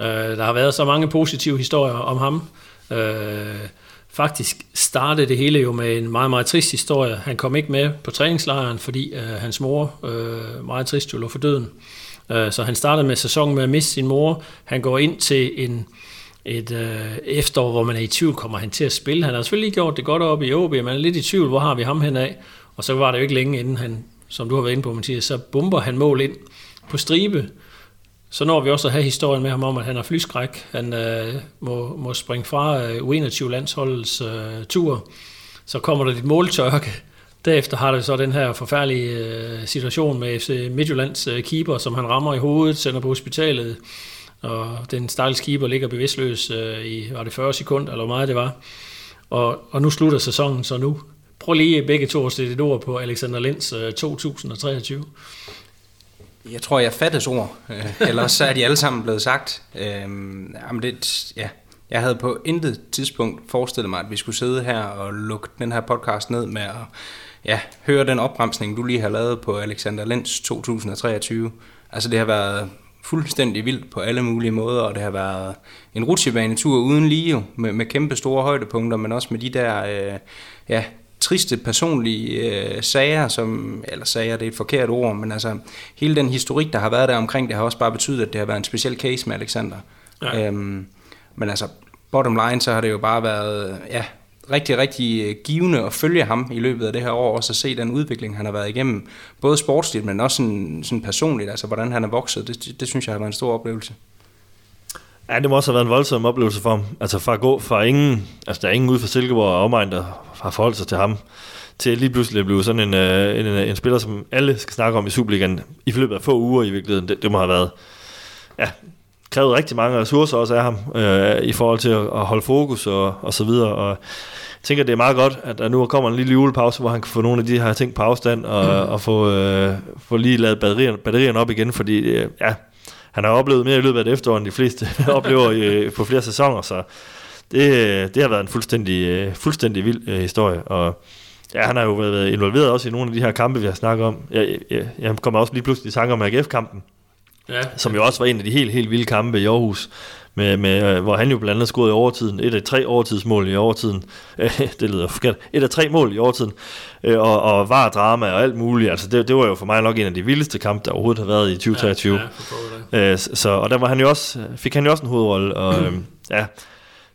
S2: Øh, der har været så mange positive historier om ham. Øh, faktisk startede det hele jo med en meget, meget trist historie. Han kom ikke med på træningslejren, fordi øh, hans mor øh, meget trist jo lå for døden. Øh, så han startede med sæsonen med at miste sin mor. Han går ind til en, et øh, efterår, hvor man er i tvivl, kommer han til at spille. Han har selvfølgelig gjort det godt op i OB, men er lidt i tvivl, hvor har vi ham hen af? Og så var det jo ikke længe inden han, som du har været inde på, Mathias, så bomber han mål ind på stribe. Så når vi også at have historien med ham om, at han har flyskræk. Han øh, må, må springe fra øh, U21-landsholdets øh, tur. Så kommer der lidt måltørke. Derefter har det så den her forfærdelige øh, situation med FC Midtjyllands øh, keeper, som han rammer i hovedet, sender på hospitalet. og den stakkels keeper ligger bevidstløs øh, i, var det 40 sekunder, eller hvor meget det var. Og, og nu slutter sæsonen så nu. Prøv lige begge to at sætte et ord på Alexander Linds øh, 2023.
S3: Jeg tror, jeg fattes ord. Øh, Ellers så er de alle sammen blevet sagt. Øhm, jamen det, ja. Jeg havde på intet tidspunkt forestillet mig, at vi skulle sidde her og lukke den her podcast ned med at ja, høre den opremsning, du lige har lavet på Alexander Lenz 2023. Altså det har været fuldstændig vildt på alle mulige måder, og det har været en rutsjebanetur uden lige jo, med, med kæmpe store højdepunkter, men også med de der øh, ja, triste personlige øh, sager, som, eller sager, det er et forkert ord, men altså hele den historik, der har været der omkring, det har også bare betydet, at det har været en speciel case med Alexander. Ja. Øhm, men altså, bottom line, så har det jo bare været, ja, rigtig, rigtig øh, givende at følge ham i løbet af det her år, og så se den udvikling, han har været igennem, både sportsligt, men også sådan, sådan personligt, altså hvordan han er vokset, det, det synes jeg har været en stor oplevelse.
S4: Ja, det må også have været en voldsom oplevelse for ham. Altså fra at gå fra ingen, altså der er ingen ude for Silkeborg og omegn, der har forholdt sig til ham, til lige pludselig at blive sådan en, øh, en, en, en spiller, som alle skal snakke om i Superligaen i løbet af få uger i virkeligheden. Det, det må have været, ja, krævet rigtig mange ressourcer også af ham, øh, i forhold til at, at holde fokus og, og så videre. Og jeg tænker, det er meget godt, at der nu kommer en lille julepause, hvor han kan få nogle af de her ting på afstand, og, mm. og få, øh, få lige lavet batterierne, batterierne op igen, fordi øh, ja, han har oplevet mere i løbet af det efterår, end de fleste (laughs) oplever i, på flere sæsoner, så det, det har været en fuldstændig, øh, fuldstændig vild øh, historie, og ja, han har jo været involveret også i nogle af de her kampe, vi har snakket om. Jeg, jeg, jeg kommer også lige pludselig i tanke om AGF-kampen, ja. som jo også var en af de helt, helt vilde kampe i Aarhus, med, med, øh, hvor han jo blandt andet scorede i overtiden. Et af tre overtidsmål i overtiden. (laughs) det lyder forkert. Et af tre mål i overtiden. Øh, og, og var drama og alt muligt. Altså det, det var jo for mig nok en af de vildeste kampe, der overhovedet har været i 2023. Ja, ja, øh, så, og der var han jo også, fik han jo også en hovedrolle. Og, øh, ja,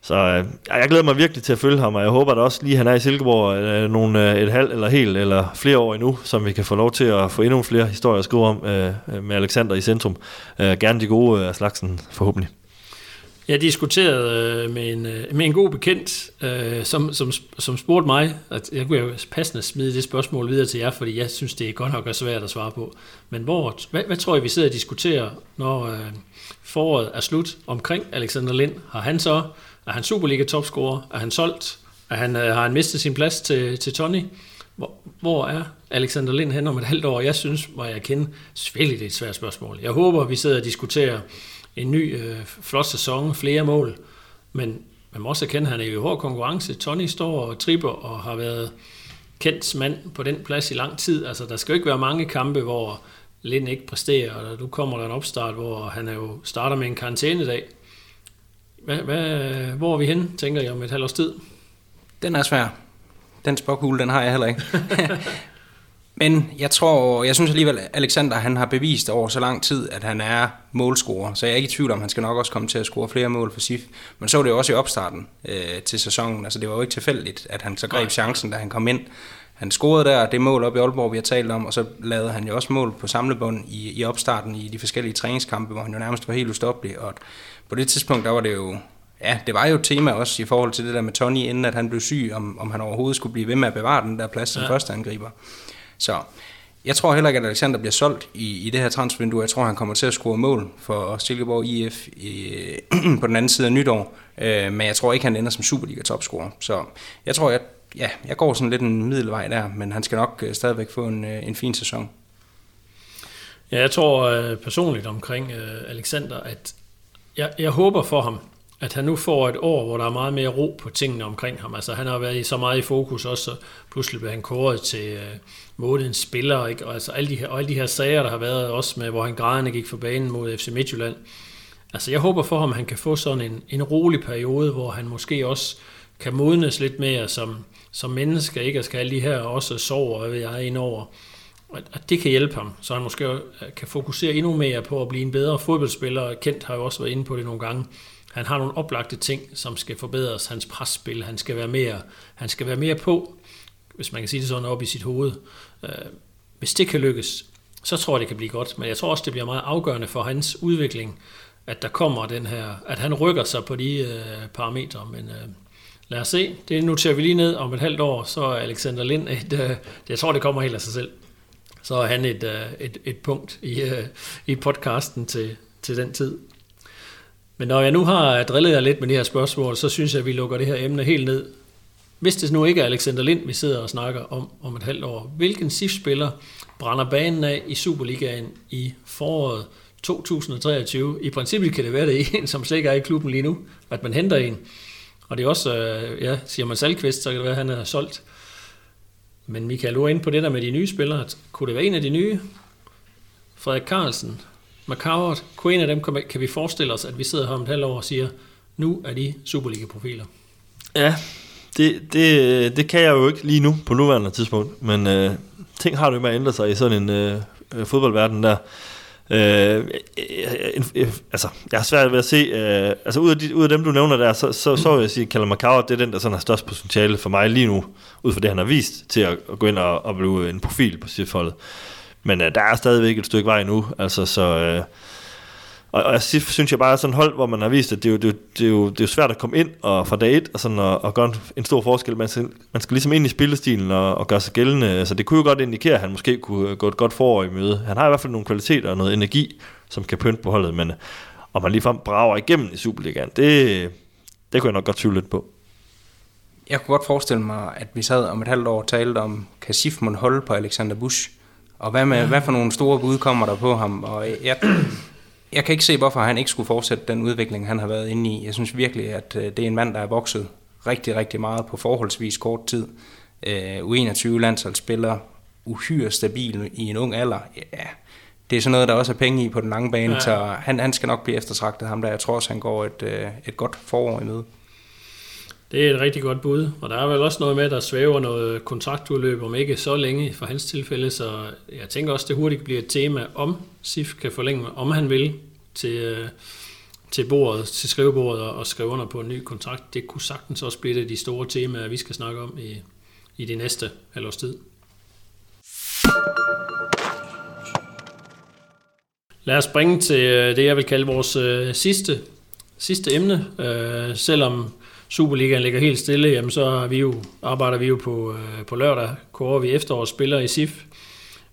S4: så øh, jeg glæder mig virkelig til at følge ham, og jeg håber at også lige, at han er i Silkeborg øh, nogle, øh, et halvt eller helt eller flere år endnu, som vi kan få lov til at få endnu flere historier at skrive om øh, med Alexander i centrum. Øh, gerne de gode af øh, slagsen, forhåbentlig.
S2: Jeg diskuterede øh, med, en, øh, med en god bekendt, øh, som, som, som spurgte mig, at jeg kunne jo passende smide det spørgsmål videre til jer, fordi jeg synes, det er godt nok svært at svare på. Men hvor, hvad, hvad tror I, vi sidder og diskuterer, når øh, foråret er slut omkring Alexander Lind? Har han så, er han Superliga-topscorer? Er han solgt? Er han, øh, har han mistet sin plads til, til Tony? Hvor, hvor er Alexander Lind hen om et halvt år? Jeg synes, må jeg kender, selvfølgelig det er et svært spørgsmål. Jeg håber, vi sidder og diskuterer en ny øh, flot sæson, flere mål, men man må også erkende, at han er i hård konkurrence. Tony står og tripper og har været kendt mand på den plads i lang tid. Altså, der skal jo ikke være mange kampe, hvor Lind ikke præsterer, og nu kommer der en opstart, hvor han er jo starter med en karantænedag. Hvad, hvad, hvor er vi hen, tænker jeg, om et halvt års tid?
S3: Den er svær. Den spokhule, den har jeg heller ikke. (laughs) Men jeg tror, jeg synes alligevel, at Alexander han har bevist over så lang tid, at han er målscorer. Så jeg er ikke i tvivl om, at han skal nok også komme til at score flere mål for SIF. Men så var det jo også i opstarten øh, til sæsonen. Altså det var jo ikke tilfældigt, at han så greb chancen, da han kom ind. Han scorede der det mål op i Aalborg, vi har talt om, og så lavede han jo også mål på samlebånd i, i opstarten i de forskellige træningskampe, hvor han jo nærmest var helt ustoppelig. Og på det tidspunkt, der var det jo ja, det var jo et tema også i forhold til det der med Tony, inden at han blev syg, om, om han overhovedet skulle blive ved med at bevare den der plads som ja. første angriber. Så jeg tror heller ikke, at Alexander bliver solgt i, i det her transfervindue. Jeg tror, han kommer til at score mål for Silkeborg IF i, øh, (clears throat) på den anden side af nytår. Øh, men jeg tror ikke, han ender som Superliga-topscorer. Så jeg tror, jeg, ja, jeg går sådan lidt en middelvej der, men han skal nok øh, stadigvæk få en, øh, en fin sæson.
S2: Ja, jeg tror øh, personligt omkring øh, Alexander, at jeg, jeg håber for ham, at han nu får et år, hvor der er meget mere ro på tingene omkring ham. Altså han har været i så meget i fokus også, så pludselig blev han kåret til øh, månedens spiller, ikke? Og, altså, alle de her, og alle de her sager, der har været også med, hvor han grædende gik for banen mod FC Midtjylland. Altså jeg håber for ham, at han kan få sådan en, en rolig periode, hvor han måske også kan modnes lidt mere som, som menneske, ikke? Og skal alle de her også sove, og ved jeg, indover. At det kan hjælpe ham, så han måske øh, kan fokusere endnu mere på at blive en bedre fodboldspiller. Kent har jo også været inde på det nogle gange han har nogle oplagte ting, som skal forbedres. Hans presspil, han skal være mere, han skal være mere på, hvis man kan sige det sådan, op i sit hoved. Øh, hvis det kan lykkes, så tror jeg, det kan blive godt. Men jeg tror også, det bliver meget afgørende for hans udvikling, at der kommer den her, at han rykker sig på de øh, parametre. Men øh, lad os se. Det noterer vi lige ned om et halvt år, så er Alexander Lind et, øh, jeg tror, det kommer helt af sig selv. Så er han et, øh, et, et punkt i, øh, i podcasten til, til den tid. Men når jeg nu har drillet jer lidt med de her spørgsmål, så synes jeg, at vi lukker det her emne helt ned. Hvis det nu ikke er Alexander Lind, vi sidder og snakker om om et halvt år, hvilken SIF-spiller brænder banen af i Superligaen i foråret 2023? I princippet kan det være, det er en, som slet ikke er i klubben lige nu, at man henter en. Og det er også, øh, ja, siger man Salkvist, så kan det være, at han er solgt. Men Michael, du er inde på det der med de nye spillere. Kunne det være en af de nye? Frederik Carlsen, McCoward, kunne en af dem, kan vi forestille os, at vi sidder her om et halvt år og siger, nu er de Superliga-profiler?
S4: Ja, det, det, det kan jeg jo ikke lige nu, på nuværende tidspunkt, men øh, ting har det med at ændre sig i sådan en øh, øh fodboldverden der. Øh, øh, altså, jeg har svært ved at se, øh, altså ud af, de, ud af dem, du nævner der, så, så, så vil jeg sige, at Callum McCoward, det er den, der sådan har størst potentiale for mig lige nu, ud fra det, han har vist, til at, at gå ind og, og blive en profil på sit hold. Men øh, der er stadigvæk et stykke vej nu, altså så... Øh, og, og jeg synes jeg bare, sådan hold, hvor man har vist, at det er jo, det er, det er jo, det er jo svært at komme ind og fra dag et og, sådan, og, og gøre en, en stor forskel. Man skal, man skal ligesom ind i spillestilen og, og gøre sig gældende. Så det kunne jo godt indikere, at han måske kunne øh, gå et godt forår i møde. Han har i hvert fald nogle kvaliteter og noget energi, som kan pynte på holdet, men øh, om man ligefrem brager igennem i Superligaen, det, det kunne jeg nok godt tvivle lidt på.
S3: Jeg kunne godt forestille mig, at vi sad om et halvt år og talte om, kan Sif holde på Alexander Busch? Og hvad, med, hvad for nogle store bud kommer der på ham? Og jeg, jeg kan ikke se, hvorfor han ikke skulle fortsætte den udvikling, han har været inde i. Jeg synes virkelig, at øh, det er en mand, der er vokset rigtig, rigtig meget på forholdsvis kort tid. Uh, U21-landsholdsspiller, uhyre stabil i en ung alder. Ja, det er sådan noget, der også er penge i på den lange bane, ja. så han, han skal nok blive eftertragtet ham der. Jeg tror også, han går et, øh, et godt forår i møde.
S2: Det er et rigtig godt bud, og der er vel også noget med, der svæver noget kontraktudløb om ikke så længe for hans tilfælde, så jeg tænker også, det hurtigt bliver et tema, om SIF kan forlænge, om han vil til, øh, til bordet, til skrivebordet og skrive under på en ny kontrakt. Det kunne sagtens også blive det de store temaer, vi skal snakke om i, i det næste halvårs tid. Lad os springe til øh, det, jeg vil kalde vores øh, sidste, sidste emne. Øh, selvom Superligaen ligger helt stille, jamen så er vi jo, arbejder vi jo på, øh, på lørdag, kårer vi efterårsspillere i SIF.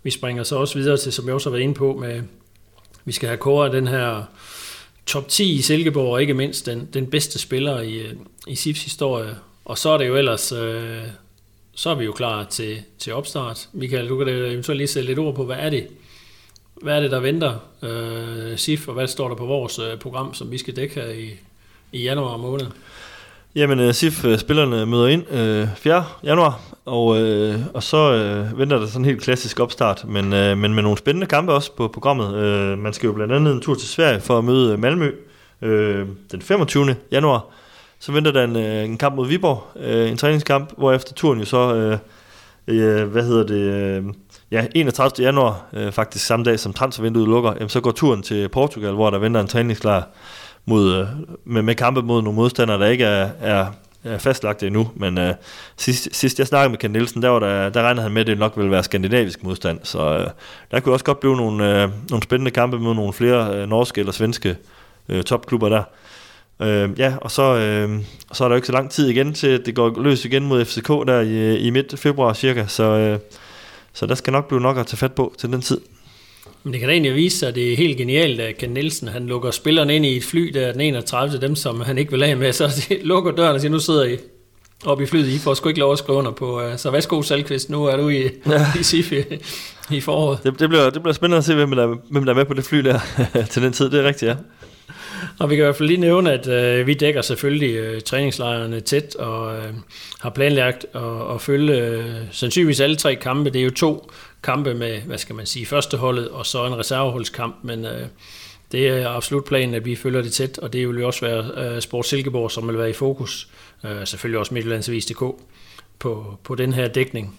S2: Vi springer så også videre til, som jeg også har været inde på, med, vi skal have kåret den her top 10 i Silkeborg, og ikke mindst den, den bedste spiller i, øh, i SIFs historie. Og så er det jo ellers, øh, så er vi jo klar til, til opstart. Michael, du kan da eventuelt lige sætte lidt ord på, hvad er det, hvad er det, der venter øh, SIF, og hvad står der på vores øh, program, som vi skal dække her i, i januar måned?
S4: Jamen, øh, SIF-spillerne øh, møder ind øh, 4. januar, og, øh, og så øh, venter der sådan en helt klassisk opstart, men, øh, men med nogle spændende kampe også på programmet. Øh, man skal jo blandt andet en tur til Sverige for at møde øh, Malmø øh, den 25. januar. Så venter der en, øh, en kamp mod Viborg, øh, en træningskamp, hvor efter turen jo så, øh, øh, hvad hedder det, øh, ja, 31. januar, øh, faktisk samme dag som transfervinduet lukker, jamen, så går turen til Portugal, hvor der venter en træningsklar mod, øh, med, med kampe mod nogle modstandere, der ikke er, er, er fastlagt endnu. Men øh, sidst, sidst jeg snakkede med Ken Nielsen, der, var der, der regnede han med, at det nok ville være skandinavisk modstand. Så øh, der kunne også godt blive nogle, øh, nogle spændende kampe mod nogle flere øh, norske eller svenske øh, topklubber der. Øh, ja, og så, øh, så er der jo ikke så lang tid igen til, det går løs igen mod FCK der i, øh, i midt februar cirka. Så, øh, så der skal nok blive nok at tage fat på til den tid.
S2: Men det kan da egentlig vise sig, at det er helt genialt, at Ken Nielsen han lukker spillerne ind i et fly, der er den 31. dem, som han ikke vil have med, (laughs) så lukker døren og siger, nu sidder I oppe i flyet, I får sgu ikke lov at skrive under på, uh, så værsgo Salkvist, nu er du i, ja. (laughs) i SIF i, i foråret.
S4: Det, det, bliver, det bliver spændende at se, hvem der, hvem der er med på det fly der (laughs) til den tid, det er rigtigt, ja.
S2: Og vi kan i hvert fald lige nævne, at øh, vi dækker selvfølgelig øh, træningslejrene tæt og øh, har planlagt at, at følge øh, sandsynligvis alle tre kampe. Det er jo to kampe med, hvad skal man sige, førsteholdet og så en reserveholdskamp, men øh, det er absolut planen, at vi følger det tæt, og det vil jo også være øh, Sport Silkeborg, som vil være i fokus. Øh, selvfølgelig også Midtjyllandsavis.dk, på, på den her dækning.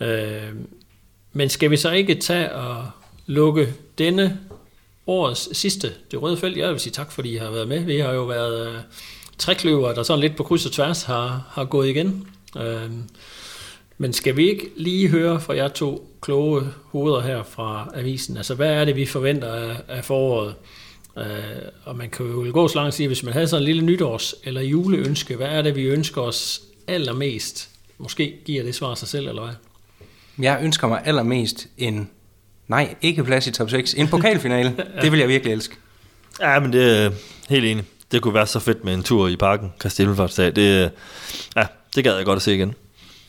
S2: Øh, men skal vi så ikke tage og lukke denne årets sidste, det røde felt. Jeg vil sige tak, fordi I har været med. Vi har jo været øh, trækløver, der sådan lidt på kryds og tværs har, har gået igen. Øh, men skal vi ikke lige høre fra jer to kloge hoveder her fra avisen? Altså, hvad er det, vi forventer af, af foråret? Øh, og man kan jo gå så langt at sige, hvis man havde sådan en lille nytårs- eller juleønske, hvad er det, vi ønsker os allermest? Måske giver det svar sig selv, eller hvad?
S3: Jeg ønsker mig allermest en Nej, ikke plads i top 6. En pokalfinale, ja. (laughs) det vil jeg virkelig elske.
S4: Ja, men det er helt enig. Det kunne være så fedt med en tur i parken, Kastelfartsdag. Det, ja, det gad jeg godt at se igen.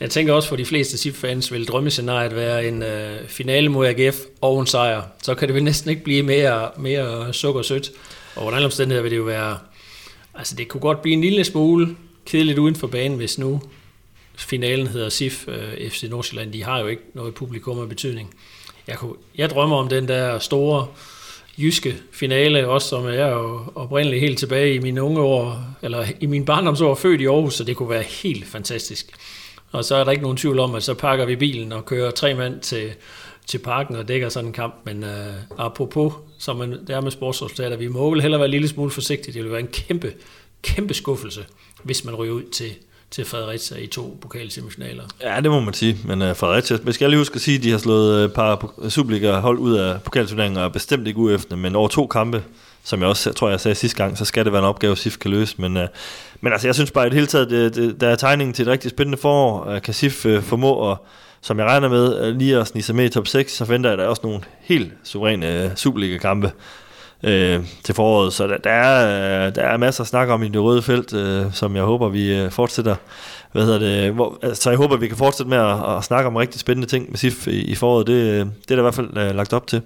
S2: Jeg tænker også for de fleste SIF-fans vil drømmescenariet være en øh, finale mod AGF og en sejr. Så kan det vel næsten ikke blive mere, mere sukker sødt. Og under alle omstændigheder vil det jo være... Altså det kunne godt blive en lille smule kedeligt uden for banen, hvis nu finalen hedder SIF øh, FC Nordsjælland. De har jo ikke noget publikum af betydning. Jeg, kunne, jeg drømmer om den der store jyske finale, også som er jo oprindeligt helt tilbage i mine unge år, eller i min barndomsår, født i Aarhus, så det kunne være helt fantastisk. Og så er der ikke nogen tvivl om, at så pakker vi bilen og kører tre mand til, til parken og dækker sådan en kamp. Men uh, apropos, som man, det er med sportsresultater, vi må vel hellere være en lille smule forsigtige. Det vil være en kæmpe, kæmpe skuffelse, hvis man ryger ud til, til Fredericia i to pokalsemifinaler.
S4: Ja, det må man sige. Men uh, Fredericia, vi skal lige huske at sige, at de har slået et par Superliga-hold ud af pokalturneringen og er bestemt ikke uefter, men over to kampe, som jeg også tror, jeg sagde sidste gang, så skal det være en opgave, SIF kan løse. Men, øh, men altså, jeg synes bare i det hele taget, det, det, der er tegningen til et rigtig spændende forår. Øh, kan SIF øh, formå at, som jeg regner med, øh, lige at snige sig med i top 6, så venter jeg der også nogle helt suveræne øh, Superliga-kampe øh, til foråret. Så der, der, er, øh, der er masser at snakke om i det røde felt, øh, som jeg håber, vi øh, fortsætter. Hvad hedder det? Hvor, altså, jeg håber, vi kan fortsætte med at, at snakke om rigtig spændende ting med SIF i, i foråret. Det, det er der i hvert fald øh, lagt op til.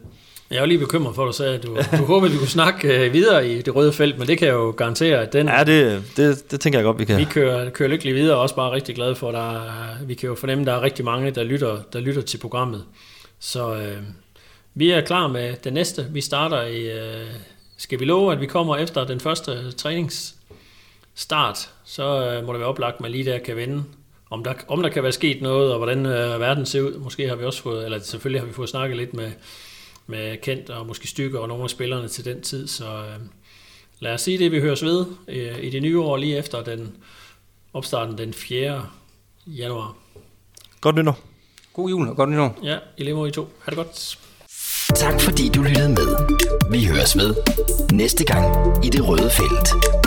S2: Jeg er jo lige bekymret for, at du sagde, at du, du håber, at vi kunne snakke øh, videre i det røde felt, men det kan jeg jo garantere, at den...
S4: Ja, det, det, det tænker jeg godt, vi kan.
S2: Vi kører, kører lykkelig videre, og også bare rigtig glade for, at der, vi kan jo fornemme, at der er rigtig mange, der lytter, der lytter til programmet. Så øh, vi er klar med det næste. Vi starter i... Øh, skal vi love, at vi kommer efter den første træningsstart, så øh, må det være oplagt, at man lige der kan vende, om der, om der kan være sket noget, og hvordan øh, verden ser ud. Måske har vi også fået, eller selvfølgelig har vi fået snakket lidt med, med Kent og måske Stykker og nogle af spillerne til den tid, så øh, lad os sige det, vi høres ved øh, i det nye år, lige efter den opstarten den 4. januar.
S4: Godt nytår.
S3: God jul og godt nytår.
S2: Ja, i lige måde I to. Ha' det godt.
S1: Tak fordi du lyttede med. Vi høres ved næste gang i det røde felt.